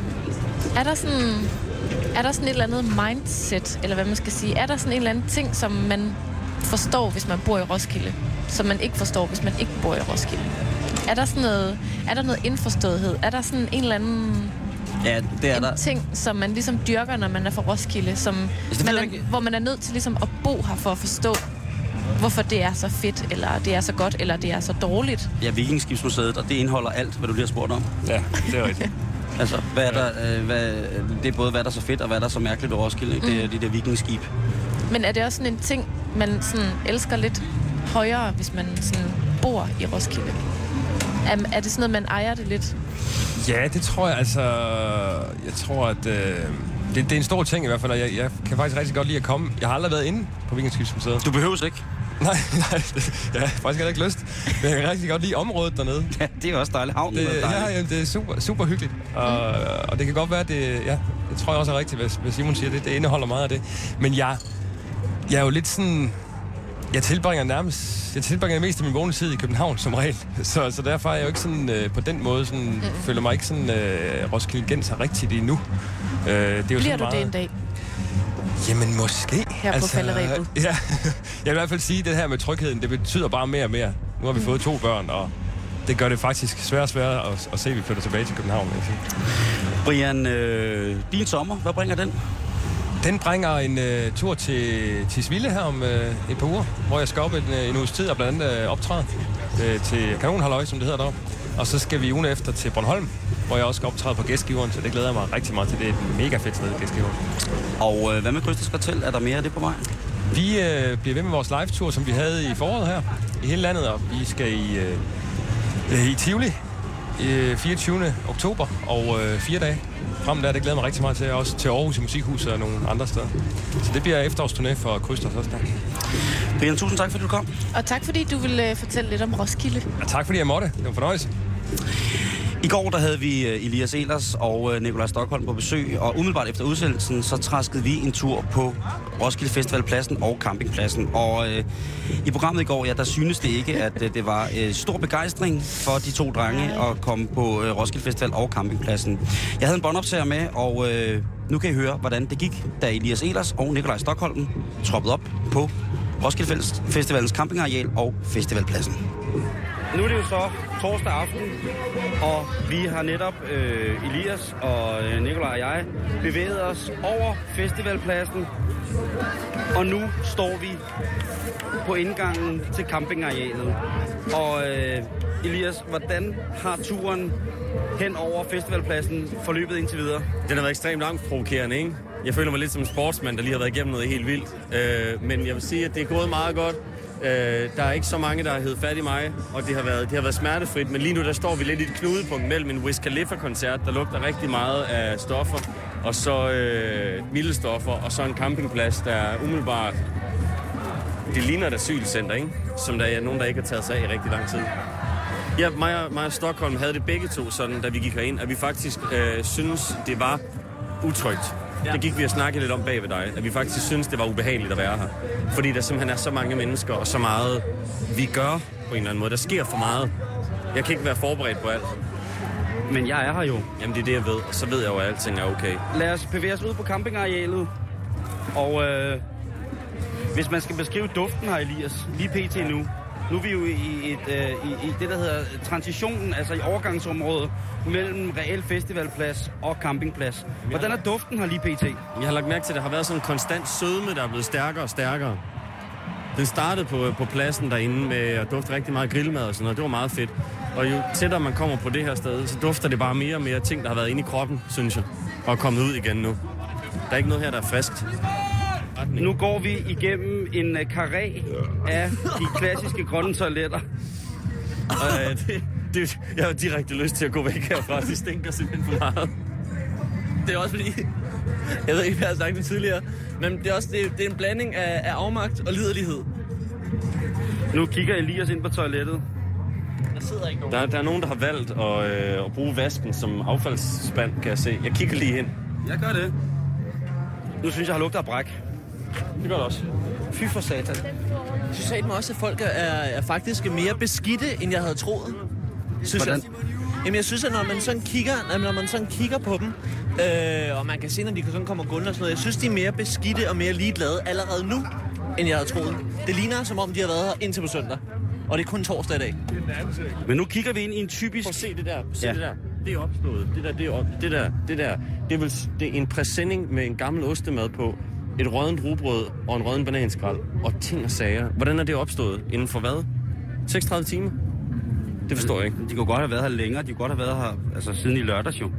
S3: er der sådan... Er der sådan et eller andet mindset, eller hvad man skal sige? Er der sådan en eller anden ting, som man forstår, hvis man bor i Roskilde, som man ikke forstår, hvis man ikke bor i Roskilde? Er der sådan noget, er der noget indforståethed? Er der sådan en eller anden
S2: Ja, det er
S3: en
S2: der.
S3: ting, som man ligesom dyrker, når man er fra Roskilde, som
S2: det
S3: man er,
S2: ikke.
S3: hvor man er nødt til ligesom at bo her for at forstå, hvorfor det er så fedt, eller det er så godt, eller det er så dårligt.
S2: Ja, Vikingskibsmuseet, og det indeholder alt, hvad du lige har spurgt om.
S4: Ja, det er rigtigt.
S2: Altså, hvad er der, øh, hvad, det er både, hvad der er så fedt, og hvad der er så mærkeligt over Roskilde. ikke? Det er de der vikingskib.
S3: Men er det også sådan en ting, man sådan elsker lidt højere, hvis man sådan bor i Roskilde? Er, er det sådan noget, man ejer det lidt?
S4: Ja, det tror jeg altså... Jeg tror, at... Øh, det, det er en stor ting i hvert fald, og jeg, jeg kan faktisk rigtig godt lide at komme. Jeg har aldrig været inde på Vikingskibsmuseet.
S2: Du behøves ikke.
S4: Nej, nej, det, jeg har faktisk ikke lyst. Men jeg kan rigtig godt lide området dernede.
S2: Ja, det er også dejligt. Havnen
S4: Det,
S2: er
S4: ja,
S2: dejligt.
S4: jamen, det er super, super hyggeligt. Og, og det kan godt være, at det, ja, det tror jeg også er rigtigt, hvis, hvis Simon siger det. Det indeholder meget af det. Men jeg, jeg er jo lidt sådan... Jeg tilbringer nærmest... Jeg tilbringer det meste af min vågne tid i København som regel. Så, så derfor er jeg jo ikke sådan... Øh, på den måde sådan... Mm. Føler mig ikke sådan... Øh, Roskilde Genser rigtigt endnu. Øh, det er jo
S3: Bliver
S4: sådan
S3: du
S4: meget,
S3: det en dag?
S4: Jamen måske. Altså,
S3: Her på falderebet.
S4: Ja, jeg vil i hvert fald sige, at det her med trygheden, det betyder bare mere og mere. Nu har vi fået to børn, og det gør det faktisk sværere og sværere at, at se, at vi flytter tilbage til København. Jeg.
S2: Brian, øh, din sommer, hvad bringer den?
S4: Den bringer en øh, tur til Tisvilde her om øh, et par uger, hvor jeg skal op en, øh, en uges tid og blandt andet øh, optræde øh, til Kanonhalløj, som det hedder deroppe. Og så skal vi ugen efter til Bornholm, hvor jeg også skal optræde på gæstgiveren, så det glæder jeg mig rigtig meget til. Det er et mega fedt sted, gæstgiveren.
S2: Og øh, hvad med Krysters Kartel? Er der mere af det på vej?
S4: Vi øh, bliver ved med vores live-tour, som vi havde i foråret her i hele landet, og vi skal i, øh, i Tivoli øh, 24. oktober og øh, fire dage frem der. Det glæder mig rigtig meget til. Også til Aarhus i Musikhuset og nogle andre steder. Så det bliver efterårsturné for Krysters også der.
S2: Brian, tusind tak, fordi du kom.
S3: Og tak fordi du vil øh, fortælle lidt om Roskilde.
S4: Og tak fordi jeg måtte. Det var en fornøjelse.
S2: I går der havde vi øh, Elias Elers og øh, Nikolaj Stockholm på besøg, og umiddelbart efter udsendelsen, så traskede vi en tur på Roskilde Festivalpladsen og campingpladsen. Og øh, i programmet i går, ja, der synes det ikke, at øh, det var øh, stor begejstring for de to drenge at komme på øh, Roskilde Festival og campingpladsen. Jeg havde en båndoptager med, og øh, nu kan I høre, hvordan det gik, da Elias Elers og Nikolaj Stockholm troppede op på Roskilde Fest- Festivalens campingareal og festivalpladsen. Nu er det jo så torsdag aften, og vi har netop, øh, Elias og øh, Nikolaj og jeg, bevæget os over festivalpladsen. Og nu står vi på indgangen til campingarealet. Og øh, Elias, hvordan har turen hen over festivalpladsen forløbet indtil videre?
S7: Den har været ekstremt langt provokerende, ikke? Jeg føler mig lidt som en sportsmand, der lige har været igennem noget helt vildt. Øh, men jeg vil sige, at det er gået meget godt. Øh, der er ikke så mange, der har heddet fat i mig, og det har, været, det har været smertefrit. Men lige nu, der står vi lidt i et knudepunkt mellem en Wiz Khalifa-koncert, der lugter rigtig meget af stoffer, og så øh, milde stoffer, og så en campingplads, der er umiddelbart... Det ligner et asylcenter, ikke? Som der er nogen, der ikke har taget sig af i rigtig lang tid. Ja, mig og, mig og Stockholm havde det begge to sådan, da vi gik herind, at vi faktisk øh, synes det var utrygt. Ja. Det gik vi og snakkede lidt om bag ved dig, at vi faktisk synes det var ubehageligt at være her. Fordi der simpelthen er så mange mennesker, og så meget vi gør på en eller anden måde. Der sker for meget. Jeg kan ikke være forberedt på alt.
S2: Men jeg er her jo.
S7: Jamen det er det, jeg ved, og så ved jeg jo, at alting er okay.
S2: Lad os bevæge os ud på campingarealet. Og øh, hvis man skal beskrive duften her, Elias, lige pt. nu. Nu er vi jo i, et, øh, i, i det, der hedder transitionen, altså i overgangsområdet mellem reel festivalplads og campingplads. Hvordan er duften her lige pt?
S7: Jeg har lagt mærke til, at der har været sådan en konstant sødme, der er blevet stærkere og stærkere. Den startede på, på pladsen derinde med at dufte rigtig meget grillmad og sådan noget. Det var meget fedt. Og jo tættere man kommer på det her sted, så dufter det bare mere og mere ting, der har været inde i kroppen, synes jeg. Og er kommet ud igen nu. Der er ikke noget her, der er friskt.
S2: Nu går vi igennem en uh, karé af de klassiske grønne toiletter.
S7: Og, øh, det, det, jeg har direkte lyst til at gå væk herfra. Det stinker simpelthen for meget.
S8: Det er også fordi, jeg ved ikke, hvad jeg har sagt det tidligere, men det er også det, det er en blanding af, af afmagt og liderlighed.
S2: Nu kigger Elias ind på toilettet.
S8: Der sidder ikke nogen.
S7: Der, der er nogen, der har valgt at, øh, at bruge vasken som affaldsspand, kan jeg se. Jeg kigger lige ind.
S2: Jeg gør det. Nu synes jeg, har lugter af bræk.
S7: Det gør det også.
S2: Fy for satan.
S8: Jeg synes satme også, at folk er, er faktisk mere beskidte, end jeg havde troet. Synes
S2: Hvordan?
S8: Jeg. Jamen, jeg synes, at når man sådan kigger, når man sådan kigger på dem, øh, og man kan se, når de sådan kommer gående og sådan noget, jeg synes, de er mere beskidte og mere ligeglade allerede nu, end jeg havde troet. Det ligner, som om de har været her indtil på søndag. Og det er kun torsdag i dag.
S2: Men nu kigger vi ind i en typisk...
S7: Prøv at se det der. Se
S2: Ja.
S7: ja. det der. Det er opstået. Det der, det er, op, det der, det der. Det er, vel, det er en præsending med en gammel ostemad på, et rødent rugbrød og en rødden bananskrald og ting og sager. Hvordan er det opstået? Inden for hvad? 36 timer? Det forstår jeg ikke.
S2: De kunne godt have været her længere. De kunne godt have været her altså, siden i lørdags jo.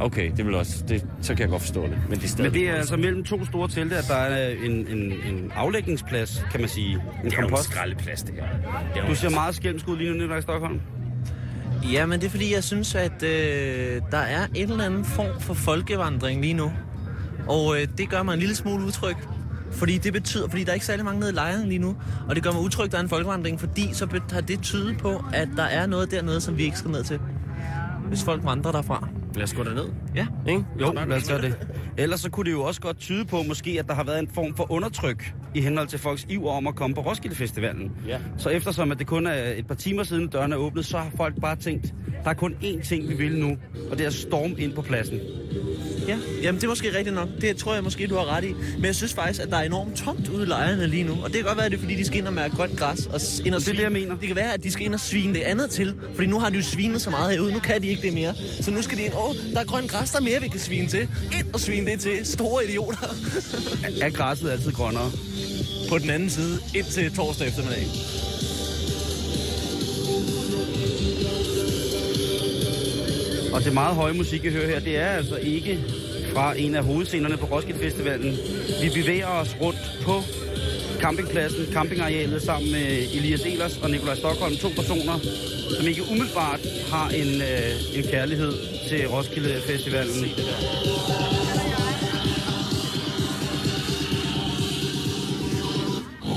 S7: Okay, det vil også, det, så kan jeg godt forstå det. Men det er stadig
S2: Men det er altså mellem to store telte, at der er en, en, en aflægningsplads, kan man sige. En
S7: det er jo en
S2: kompost.
S7: skraldeplads, det her. Det
S2: Du ser meget skælmsk ud lige nu, Nikolaj Stockholm.
S9: Ja, men det er fordi, jeg synes, at øh, der er en eller anden form for folkevandring lige nu. Og øh, det gør mig en lille smule utryg. Fordi det betyder, fordi der er ikke særlig mange nede i lejren lige nu. Og det gør mig utryg, at der er en folkevandring, fordi så har det tydet på, at der er noget dernede, som vi ikke skal ned til. Hvis folk vandrer derfra.
S7: Lad os gå derned.
S9: Ja.
S7: Ikke?
S2: Jo, lad os gøre det. Ellers så kunne det jo også godt tyde på, måske, at der har været en form for undertryk i henhold til folks iver om at komme på Roskilde Festivalen.
S7: Ja.
S2: Så eftersom at det kun er et par timer siden dørene er åbnet, så har folk bare tænkt, der er kun én ting, vi vil nu, og det er at storme ind på pladsen.
S9: Ja, jamen det er måske rigtigt nok. Det tror jeg måske, du har ret i. Men jeg synes faktisk, at der er enormt tomt ude i lejrene lige nu. Og det kan godt være, at det er, fordi de skal ind og mærke grønt græs. Og ind og
S2: Det er det, jeg mener.
S9: Det kan være, at de skal ind og svine det andet til. Fordi nu har de jo svinet så meget herude. Nu kan de ikke det mere. Så nu skal de ind. Åh, der er grønt græs, der er mere, vi kan svine til. Ind og svine det til. Store idioter.
S2: Er græsset altid grønnere?
S9: På den anden side, indtil torsdag eftermiddag.
S2: Og det meget høje musik, jeg hører her, det er altså ikke fra en af hovedscenerne på Roskilde Festivalen. Vi bevæger os rundt på campingpladsen, campingarealet sammen med Elias Elers og Nikolaj Stockholm. To personer, som ikke umiddelbart har en, øh, en kærlighed til Roskilde Festivalen.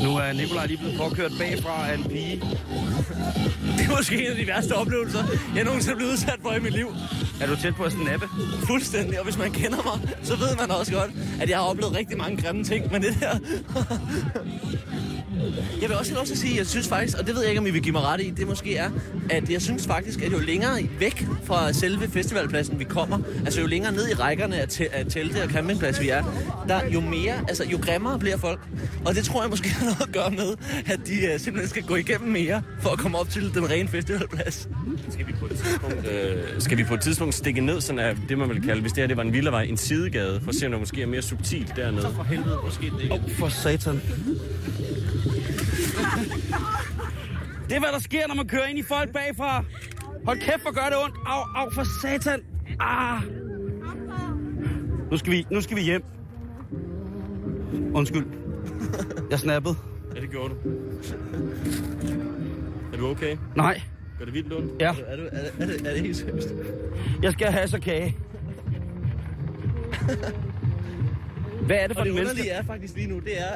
S2: Nu er Nikolaj lige blevet påkørt bagfra af en pige.
S9: Det er måske en af de værste oplevelser, jeg nogensinde er blevet udsat for i mit liv.
S2: Er du tæt på at snappe?
S9: Fuldstændig. Og hvis man kender mig, så ved man også godt, at jeg har oplevet rigtig mange grimme ting med det der. Jeg vil også have lov til at sige, at jeg synes faktisk, og det ved jeg ikke, om I vil give mig ret i, det måske er, at jeg synes faktisk, at jo længere væk fra selve festivalpladsen vi kommer, altså jo længere ned i rækkerne af, te- af telte og campingplads vi er, der jo mere, altså jo grimmere bliver folk. Og det tror jeg måske har noget at gøre med, at de uh, simpelthen skal gå igennem mere, for at komme op til den rene festivalplads.
S7: Skal vi på et tidspunkt, øh, skal vi på et tidspunkt stikke ned, sådan af det, man vil kalde, hvis det her det var en villavej, en sidegade, for at se, om der måske er mere subtilt dernede.
S9: For helvede, måske det ikke.
S2: Åh, for satan. Det er, hvad der sker, når man kører ind i folk bagfra. Hold kæft, hvor gør det ondt. Au, au, for satan. Ah. Nu skal vi, nu skal vi hjem. Undskyld. Jeg snappede.
S7: Ja, det gjorde du. Er du okay?
S2: Nej.
S7: Gør det vildt ondt?
S2: Ja.
S9: Er, du, er, det- er, det, er det helt seriøst?
S2: Jeg skal have så kage. Hvad er det for
S9: Og
S2: en
S9: det
S2: menneske?
S9: er faktisk lige nu, det er,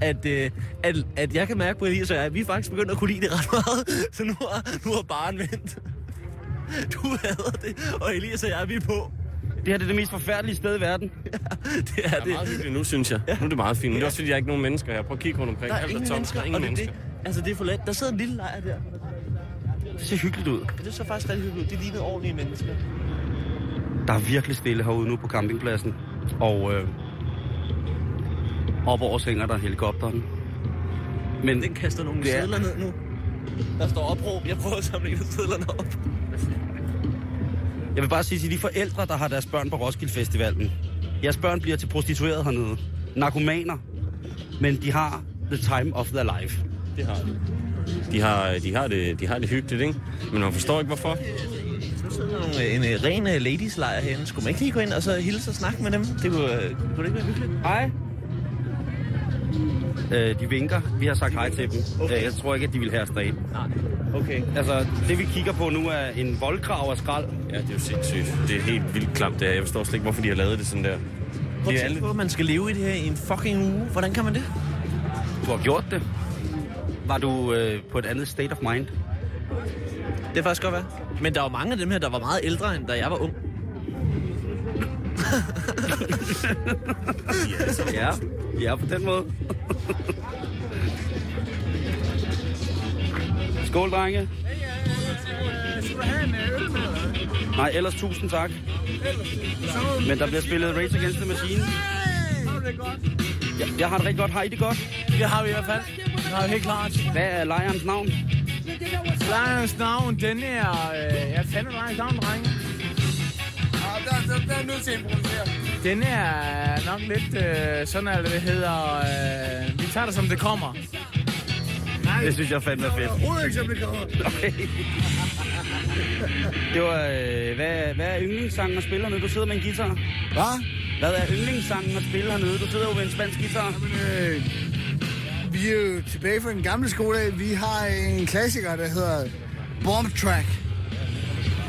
S9: at, øh, at, at jeg kan mærke på Elias og jeg, at vi er faktisk begyndt at kunne lide det ret meget. Så nu har, nu har baren vendt. Du hader det, og Elias og jeg, vi er på.
S2: Det her det er det mest forfærdelige sted i verden.
S9: Det er
S7: Det er
S9: det.
S7: meget hyggeligt nu, synes jeg. Ja. Nu er det meget fint. Men det er også fordi, der er ikke nogen mennesker her. Prøv at kigge rundt omkring.
S9: Der er
S7: Alt
S9: ingen
S7: tomt.
S9: mennesker,
S7: Der er ingen
S9: og det, er
S7: mennesker.
S9: det, altså det er for let. Der sidder en lille lejr der.
S2: Det ser hyggeligt ud.
S9: Det så faktisk rigtig hyggeligt ud. De ligner ordentlige mennesker.
S2: Der er virkelig stille herude nu på campingpladsen. Og øh, op over hænger der helikopteren. Men
S9: Den kaster nogle
S2: er-
S9: sædler ned nu. Der står opråb. Jeg prøver at samle en af sædlerne op.
S2: jeg vil bare sige til de forældre, der har deres børn på Roskilde Festivalen. Jeres børn bliver til prostitueret hernede. Narkomaner. Men de har the time of their life.
S7: Det har de. De har, de har, det, de har det hyggeligt, ikke? Men man forstår ikke, hvorfor.
S9: Nogle, en, en ren øh, ladies-lejr herinde. Skulle man ikke lige gå ind og så hilse og snakke med dem? Det kunne, øh, kunne det ikke være hyggeligt?
S2: Hej. Øh, de vinker. Vi har sagt hej til dem.
S9: Okay.
S2: Øh, jeg tror ikke, at de vil have os.
S9: Nej. Okay.
S2: Altså, det vi kigger på nu er en voldgrav af skrald.
S7: Ja, det er jo sindssygt. Det er helt vildt klamt, det her. Jeg forstår slet ikke, hvorfor de har lavet det sådan der.
S9: Prøv at tænke
S7: alle...
S9: på, at man skal leve i det her i en fucking uge. Hvordan kan man det?
S2: Du har gjort det. Var du øh, på et andet state of mind?
S9: Det er faktisk godt være. Men der var mange af dem her, der var meget ældre, end da jeg var ung.
S2: Ja, ja på den måde. Skål, drenge. Nej, ellers tusind tak. Men der bliver spillet Race Against the Machine. Jeg, jeg har det rigtig godt. Har I det godt?
S10: Det har vi i hvert fald. Det har vi helt klart.
S2: Hvad er lejrens navn?
S10: Lejrens navn, den er... Øh, ja, fanden er lejrens navn, drenge? Den er nok lidt øh, sådan, at det hedder... Øh, vi tager det, som det kommer.
S11: Nej.
S2: Det synes jeg fandme er fedt.
S11: Overhovedet ikke, som det kommer.
S2: Okay. Det var, øh, hvad, hvad er yndlingssangen at spille hernede? Du sidder med en guitar.
S11: Hvad?
S2: Hvad er yndlingssangen at spille hernede? Du sidder jo med en spansk guitar.
S11: Øh, vi er jo tilbage fra den gamle skole. Vi har en klassiker, der hedder Bomb Track.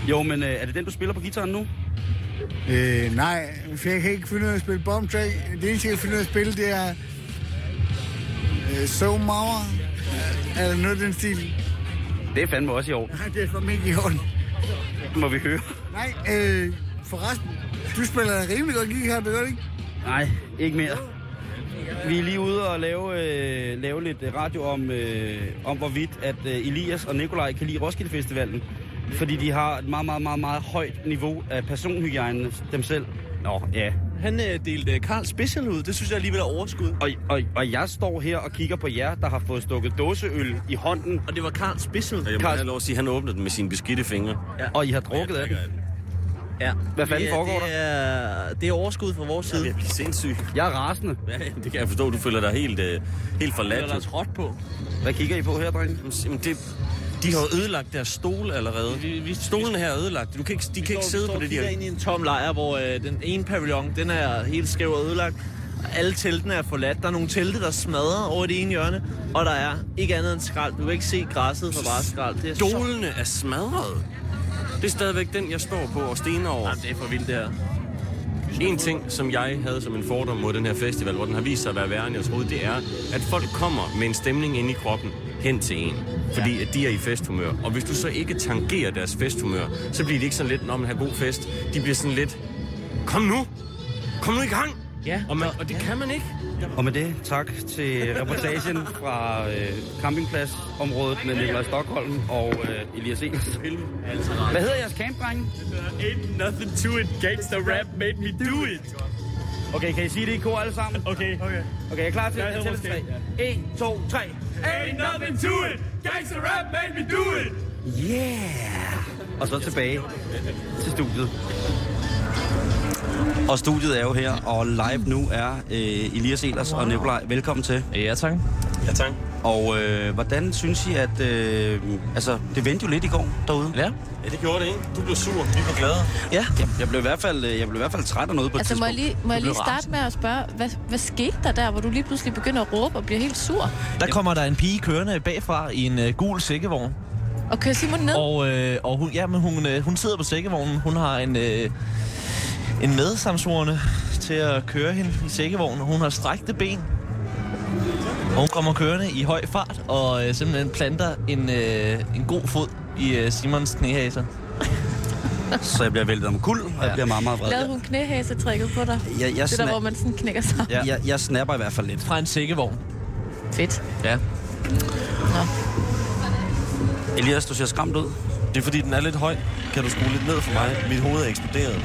S2: Jo, men øh, er det den, du spiller på guitaren nu?
S11: Øh, nej, for jeg kan ikke finde ud af at spille Bomb Track. Det eneste, jeg kan finde ud af at spille, det er øh, So Mauer. Eller noget den stil.
S2: Det er fandme også i år.
S11: Nej, det er for ikke i orden.
S2: Må vi høre.
S11: Nej, øh, forresten, du spiller rimelig godt guitar, det gør du ikke?
S2: Nej, ikke mere. Vi er lige ude og lave, øh, lave lidt radio om, øh, om hvorvidt, at øh, Elias og Nikolaj kan lide Roskilde Festivalen. Fordi de har et meget, meget, meget, meget højt niveau af personhygiejne dem selv. Nå, ja.
S8: Han øh, delte Karl Special ud. Det synes jeg alligevel er overskud.
S2: Og, og, og jeg står her og kigger på jer, der har fået stukket dåseøl i hånden,
S8: Og det var Karl Special.
S7: Jeg må have lov at sige, at han åbnede den med sine beskidte fingre.
S2: og I har drukket af den.
S8: Ja.
S2: Hvad fanden
S8: er-
S2: foregår
S8: det er, det er overskud fra vores
S7: Jeg
S8: side.
S7: vil blive sindssyg.
S2: Jeg er rasende.
S7: Ja, det kan jeg forstå. Du føler dig helt, øh, helt forladt.
S8: Der er trådt på.
S2: Hvad kigger I på her, drenge?
S7: Jamen, det, de har jo ødelagt deres stol allerede. Vi, vi, Stolen her er ødelagt. Du kan ikke, de kan ikke sidde på det, de har...
S8: ind i en tom lejr, hvor øh, den ene pavillon, den er helt skæv og ødelagt. Alle teltene er forladt. Der er nogle telte, der smadrer over det ene hjørne. Og der er ikke andet end skrald. Du kan ikke se græsset for bare skrald. Det er så...
S7: Stolene er smadret. Det er stadigvæk den, jeg står på og stener over.
S8: Jamen, det er for vildt, det her.
S7: En ting, som jeg havde som en fordom mod den her festival, hvor den har vist sig at være værre, end jeg troede, det er, at folk kommer med en stemning ind i kroppen hen til en. Fordi at de er i festhumør. Og hvis du så ikke tangerer deres festhumør, så bliver de ikke sådan lidt, når man har god fest. De bliver sådan lidt, kom nu! Kom nu i gang!
S8: Ja,
S7: Og, man, og det kan man ikke.
S2: Og med det, tak til reportagen fra øh, campingpladsområdet med Nikolaj Stockholm og øh, Elias Ehlers. Hvad hedder jeres camp, drenge?
S7: Ain't nothing to it. Gangster rap made me do it.
S2: Okay, kan I sige det i kor alle sammen?
S7: Okay. okay.
S2: Okay, er I klar til at tælle tre? 1, 2, 3.
S7: Ain't nothing to it. Gangster rap made me do it.
S2: Yeah! Og så tilbage til studiet. Og studiet er jo her, og live nu er øh, Elias Elers og Nikolaj. Velkommen til.
S4: Ja, tak.
S7: Ja, tak.
S2: Og øh, hvordan synes I, at... Øh, altså, det vendte jo lidt i går derude.
S4: Ja.
S7: Ja, det gjorde det, ikke? Du blev sur. Vi var glade.
S4: Ja.
S2: Jeg, jeg, blev i hvert fald, øh, jeg blev i hvert fald træt af noget på et
S3: Altså, må jeg
S2: tidspunkt.
S3: lige, må jeg lige starte med at spørge, hvad, hvad skete der der, hvor du lige pludselig begynder at råbe og bliver helt sur?
S9: Der kommer der en pige kørende bagfra i en uh, gul sækkevogn.
S3: Og kører Simon ned?
S9: Og, øh, og hun, ja, men hun, øh, hun sidder på sækkevognen. Hun har en, øh, en medsamsvorende til at køre hende i sækkevognen. Hun har strækte ben. Og hun kommer kørende i høj fart og øh, simpelthen planter en, øh, en god fod i øh, Simons knæhaser.
S2: Så jeg bliver væltet om kul, og jeg bliver meget, meget vred.
S3: Lavede hun knæhæsetrækket på dig?
S2: Jeg, jeg,
S3: Det der,
S2: sna-
S3: hvor man sådan knækker sig.
S9: Ja.
S2: jeg, jeg snapper i hvert fald lidt.
S9: Fra en sækkevogn.
S3: Fedt.
S9: Ja.
S3: Nå.
S2: Elias, du ser skræmt ud.
S7: Det er fordi, den er lidt høj. Kan du skrue lidt ned for mig? Mit hoved er eksploderet.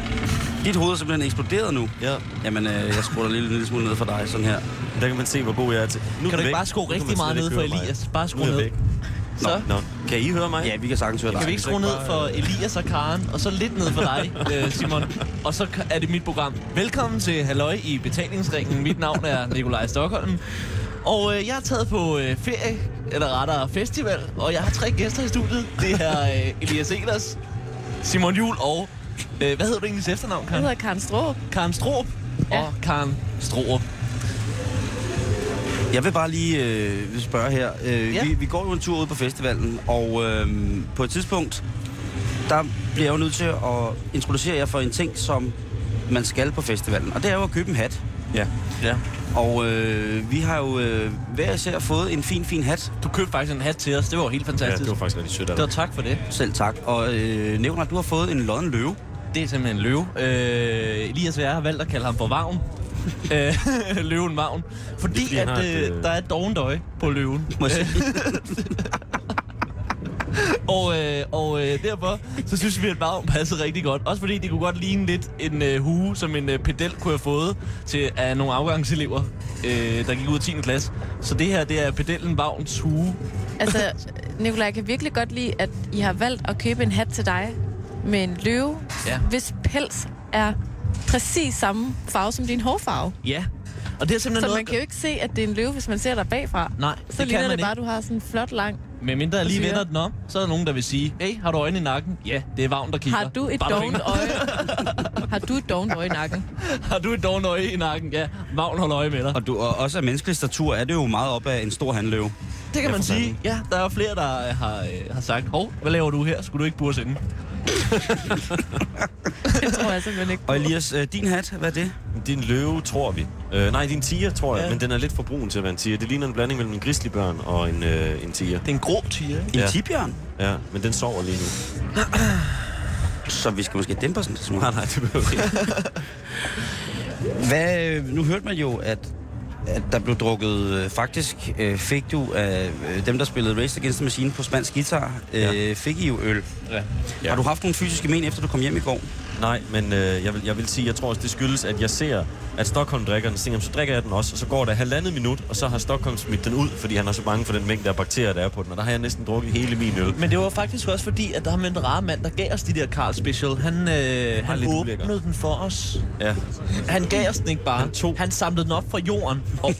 S2: Dit hoved er simpelthen eksploderet nu.
S7: Ja.
S2: Jamen, øh, jeg skruer dig lige en lille smule ned for dig, sådan her.
S7: Der kan man se, hvor god jeg er til. Nu
S9: Kan du ikke
S7: væk.
S9: bare skrue rigtig meget ned for
S7: høre mig.
S9: Elias? Bare skrue ned.
S7: væk.
S9: Så
S7: Nå, kan I høre mig?
S2: Ja, vi kan sagtens høre dig.
S9: kan vi ikke skrue ned for Elias og Karen, og så lidt ned for dig, øh, Simon. Og så er det mit program. Velkommen til Halløj i betalingsringen. Mit navn er Nikolaj Stockholm. Og øh, jeg er taget på øh, ferie, eller rettere festival, og jeg har tre gæster i studiet. Det er øh, Elias Elers, Simon Jul og... Øh, hvad hedder du egentlig efternavn,
S3: Jeg
S9: Karen?
S3: hedder Karen Stroh.
S9: Karen Stroop
S3: Ja.
S9: og Karen Stroop.
S2: Jeg vil bare lige øh, spørge her. Øh,
S9: Ja.
S2: vi, vi går jo en tur ud på festivalen, og øh, på et tidspunkt, der bliver jeg jo nødt til at introducere jer for en ting, som man skal på festivalen. Og det er jo at købe en hat.
S7: Ja.
S9: Ja.
S2: Og øh, vi har jo øh, hver især fået en fin, fin hat.
S9: Du købte faktisk en hat til os. Det var helt
S7: ja,
S9: fantastisk.
S7: det var faktisk rigtig sødt af
S9: det var
S7: dig.
S9: tak for det.
S2: Selv tak. Og øh, nævner, at du har fået en lodden løve.
S9: Det er simpelthen en løve. Øh, Elias og jeg har valgt at kalde ham for Vagn. Øh, løven Vagn. Fordi,
S7: Det er fordi,
S9: at
S7: har et,
S9: øh,
S7: øh,
S9: der er et dovent øje på løven. Og øh, og øh, derfor så synes vi, at Vagn passede rigtig godt. Også fordi det kunne godt ligne lidt en øh, hue, som en øh, pedel kunne have fået til af nogle afgangselever, øh, der gik ud af 10. klasse. Så det her, det er pedellen Vagns hue.
S3: Altså, Nicolaj, jeg kan virkelig godt lide, at I har valgt at købe en hat til dig med en løve,
S9: Ja.
S3: hvis pels er præcis samme farve som din hårfarve.
S9: Ja. Og det er simpelthen
S3: Så
S9: noget...
S3: man kan jo ikke se, at det er en løve, hvis man ser dig bagfra.
S9: Nej,
S3: Så
S9: det kan
S3: ligner
S9: man
S3: det bare, at du har sådan en flot lang...
S9: Med mindre jeg lige vender den om, så er der nogen, der vil sige, hey, har du øjne i nakken? Ja, det er Vagn, der kigger.
S3: Har du et dovent øje? har du et dovent øje i nakken?
S9: Har du et dovent øje i nakken? Ja, Vagn holder øje med dig.
S2: Og, du, og også af menneskelig statur er det jo meget op af en stor handløve.
S9: Det kan man sige. Ja, der er flere, der har, øh, har sagt, hov, hvad laver du her? Skulle du ikke burde sende?
S3: Det tror jeg simpelthen ikke på.
S2: Og Elias, øh, din hat, hvad er det?
S12: Din løve, tror vi. Øh, nej, din tiger, tror jeg,
S9: Ja.
S12: men den er lidt for brun til at være en tiger. Det ligner en blanding mellem en grizzlybørn og en, øh, en tiger.
S9: Det er en grå tiger, ikke?
S2: En
S12: Ja.
S2: tibjørn?
S12: Ja, men den sover lige nu.
S2: Så vi skal måske dæmpe os en smule.
S12: Nej, nej, det behøver vi ikke.
S2: Hvad, øh, nu hørte man jo, at, at der blev drukket, øh, faktisk øh, fik du af øh, dem, der spillede Race Against the Machine på spansk guitar, øh,
S12: Ja.
S2: fik I jo øl.
S9: Ja.
S12: Ja.
S2: Har du haft nogle fysiske men, efter du kom hjem i går?
S12: Nej, men øh, jeg, vil, jeg vil sige, jeg tror også, det skyldes, at jeg ser, at Stockholm drikker den, så tænker jeg, så drikker jeg den også, og så går der halvandet minut, og så har Stockholm smidt den ud, fordi han er så bange for den mængde af bakterier, der er på den, og der har jeg næsten drukket hele min øl.
S9: Men det var faktisk også fordi, at der ham en rar mand, der gav os de der Carl Special. Han, øh, han
S12: lidt
S9: åbnede
S12: ulækker.
S9: den for os.
S12: Ja.
S9: Han gav os den ikke bare.
S12: Han tog-
S9: han samlede den op fra jorden og,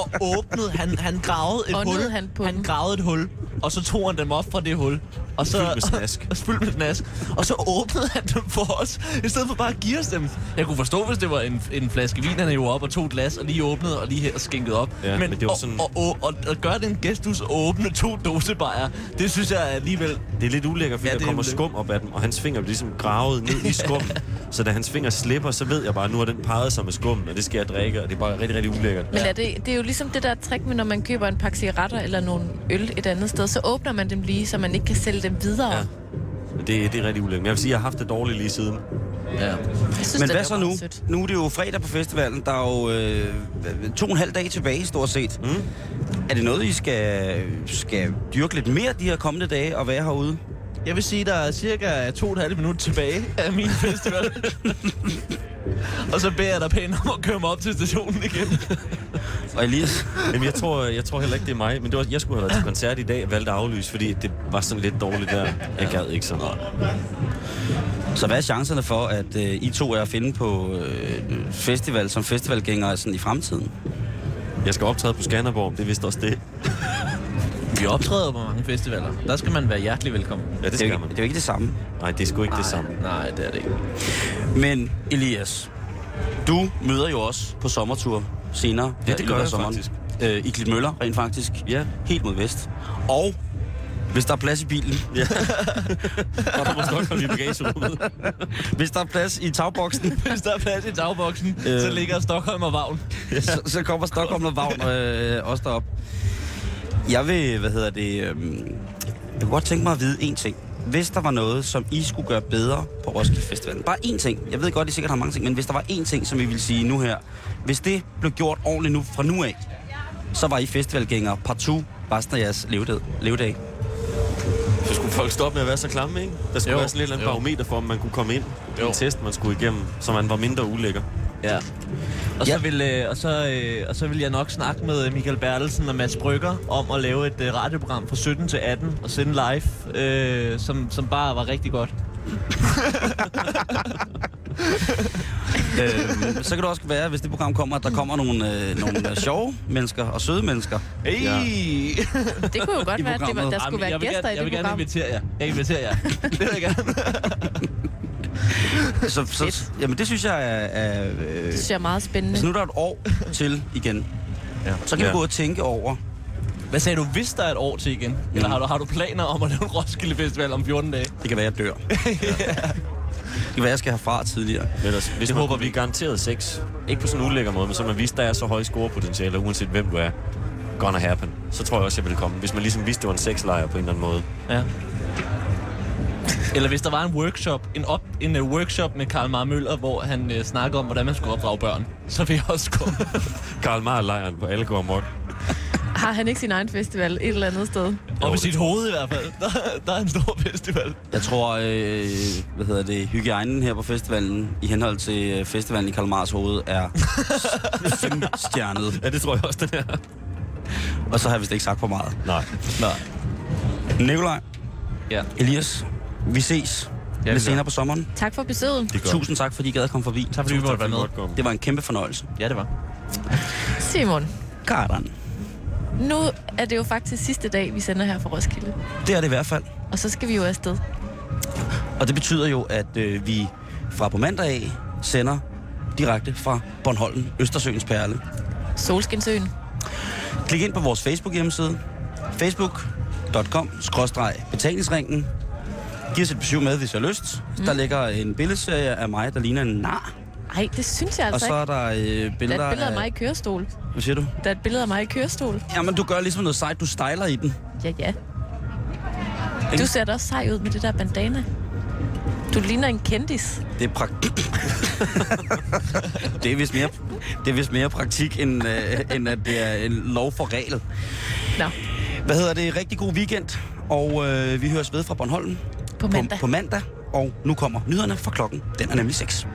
S9: og åbnede. Han, han gravede et
S3: Åndede
S9: hul.
S3: han på
S9: han gravede et hul, og så tog han dem op fra det hul. Og så,
S12: Fyldt med snask.
S9: Og, fyldt med snask. Og så åbnede han dem for os, i stedet for bare at give os dem. Jeg kunne forstå, hvis det var en, en flaske vin, han jo op og tog et glas, og lige åbnede og lige her skænkede op.
S12: Ja, men det var
S9: og,
S12: sådan-
S9: og, og, og, og gøre den gestus og åbne to dosebajer, det synes jeg alligevel...
S12: Det er lidt ulækkert, fordi
S9: Ja,
S12: der
S9: er
S12: kommer
S9: ulækkert.
S12: skum op af dem, og hans fingre bliver ligesom gravet ned i skummen. så da hans fingre slipper, så ved jeg bare, at nu har den peget sig med skummen, og det skal jeg drikke, og det er bare rigtig, rigtig ulækkert.
S3: Men er det, det er jo ligesom det der trick med, når man køber en pakke cigaretter eller nogle øl et andet sted, så åbner man dem lige, så man ikke kan sælge dem videre.
S12: Ja. Det, det er rigtig ulækkert. Men jeg vil sige, at jeg har haft det dårligt lige siden.
S9: Ja.
S3: Synes,
S2: Men hvad så nu?
S3: sødt.
S2: Nu er det jo fredag på festivalen. Der er jo øh, to og en halv dag tilbage, stort set.
S12: Mm.
S2: Er det noget, I skal, skal dyrke lidt mere de her kommende dage og være herude?
S9: Jeg vil sige, der er cirka to og et halvt minut tilbage af min festival. og så beder jeg dig pænt om at køre mig op til stationen igen.
S2: Og Elias?
S12: Jamen, jeg tror, jeg tror heller ikke, det er mig. Men det var, jeg skulle have været til koncert i dag og valgte at aflyse, fordi det var sådan lidt dårligt der. Jeg gad ikke så meget.
S2: Så hvad er chancerne for, at øh, I to er at finde på øh, festival som festivalgængere sådan i fremtiden?
S12: Jeg skal optræde på Skanderborg, det er vist også det.
S9: Vi optræder på mange festivaler. Der skal man være hjertelig velkommen.
S12: Ja, det
S2: Det er,
S12: skal man.
S2: det er jo ikke det samme.
S12: Nej, det er sgu ikke det samme.
S9: Nej, det er det ikke.
S2: Men Elias, du møder jo også på sommertur senere.
S12: Ja, det gør jeg
S2: sommeren.
S12: faktisk.
S2: Øh, I Klitmøller, rent faktisk.
S12: Ja.
S2: Helt mod vest. Og hvis der er plads i bilen,
S12: Ja. og der må Stockholm i bagagerummet.
S2: hvis der er plads i tagboksen,
S9: Hvis der er plads i dagboksen,
S2: Øh.
S9: så ligger Stockholm og Vagn.
S2: så, så kommer Stockholm og Vagn øh, også derop. Jeg vil, hvad hedder det, øh, jeg kunne godt tænke mig at vide en ting. Hvis der var noget, som I skulle gøre bedre på Roskilde Festivalen, bare én ting. Jeg ved godt, I sikkert har mange ting, men hvis der var én ting, som I ville sige nu her. Hvis det blev gjort ordentligt nu fra nu af, så var I festivalgængere partout resten af jeres levedag. levedag.
S12: Så skulle folk stoppe med at være så klamme, ikke? Der skulle
S9: Jo.
S12: være sådan et eller andet barometer for, om man kunne komme ind.
S9: Jo.
S12: en test, man skulle igennem, så man var mindre ulækker.
S9: Ja. Og
S2: Ja.
S9: så, vil, øh, og, så, øh, og så vil jeg nok snakke med Michael Bertelsen og Mads Brygger om at lave et øh, radioprogram fra 17 til 18 og sende live, øh, som, som bare var rigtig godt.
S2: øh, så kan det også være, hvis det program kommer, at der kommer nogle, øh, nogle øh, sjove mennesker og søde mennesker.
S9: Hey! Ja.
S3: Det kunne jo godt være, at det var,
S2: programmet.
S3: der skulle være
S9: jeg vil
S3: gæster
S9: gerne,
S3: i
S9: jeg
S3: det
S9: vil gerne
S3: program.
S9: invitere jer. Jeg inviterer jer. det vil jeg gerne.
S2: Så, så, jamen det synes jeg er... er øh,
S3: Det synes jeg er meget spændende.
S2: så nu er der et år til igen.
S12: Ja.
S2: Så kan
S12: ja.
S2: vi gå og tænke over,
S9: Hvad sagde du, hvis der er et år til igen? Eller har du, har du planer om at lave en Roskilde Festival om 14 dage?
S2: det kan være, jeg dør. Det kan være, jeg skal herfra tidligere.
S12: Men ellers, hvis
S9: Det
S12: man
S9: håber vi.
S12: garanteret sex, ikke på sådan en ulækker måde, men så man vidste, der er så høje scorepotentialer, uanset hvem du er, gonna happen, så tror jeg også, jeg ville komme. Hvis man ligesom vidste, det var en sexlejr på en eller anden måde.
S9: Ja. Eller hvis der var en workshop, en, op, en uh, workshop med Karl Mar Møller, hvor han uh, snakkede om, hvordan man skulle opdrage børn, så vil jeg også komme.
S12: Karl Marr-lejren på alle går amok.
S3: Har han ikke sin egen festival et eller andet sted?
S9: Og med sit hoved i hvert fald. Der, der er en stor festival.
S2: Jeg tror, øh, hvad hedder det, hygiejnen her på festivalen, i henhold til øh, festivalen i Karl Mars hoved, er femstjernet.
S12: Ja, det tror jeg også, den er.
S2: Og så har jeg vist ikke sagt for meget.
S12: Nej.
S9: Nej.
S2: Nikolaj,
S9: Ja.
S2: Elias, vi ses
S9: vi
S2: lidt senere på sommeren.
S3: Tak for besøget.
S2: Tusind tak, fordi I gad at komme forbi.
S9: Tak fordi vi måtte være med.
S2: Det var en kæmpe fornøjelse.
S9: Ja, det var.
S3: Simon,
S2: Karen.
S3: nu er det jo faktisk sidste dag, vi sender her fra Roskilde.
S2: Det er det i hvert fald.
S3: Og så skal vi jo afsted.
S2: Og det betyder jo, at øh, vi fra på mandag af sender direkte fra Bornholm, Østersøens Perle.
S3: Solskinsøen.
S2: Klik ind på vores Facebook hjemmeside, facebook.com betalingsringen. Giv os et besøg med, hvis I har lyst. Mm. Der ligger en billedserie af mig, der ligner en nar.
S3: Nej, det synes jeg
S2: Og
S3: altså
S2: så er der øh,
S3: Der er
S2: billeder
S3: et billede af mig i kørestol.
S2: Hvad siger du?
S3: Der er et billede af mig i kørestol.
S2: Jamen, du gør ligesom noget sejt. Du styler i den.
S3: Ja, ja. Du ser da også sej ud med det der bandana. Du ligner en kendis.
S2: Det er praktik. det, er vist mere, det er vist mere praktik, end, øh, end at det er en lov for regel.
S3: Nå,
S2: Hvad hedder det? Rigtig god weekend. Og øh, vi høres ved fra Bornholm
S3: på mandag.
S2: på, på mandag. Og nu kommer nyhederne fra klokken. Den er nemlig 6.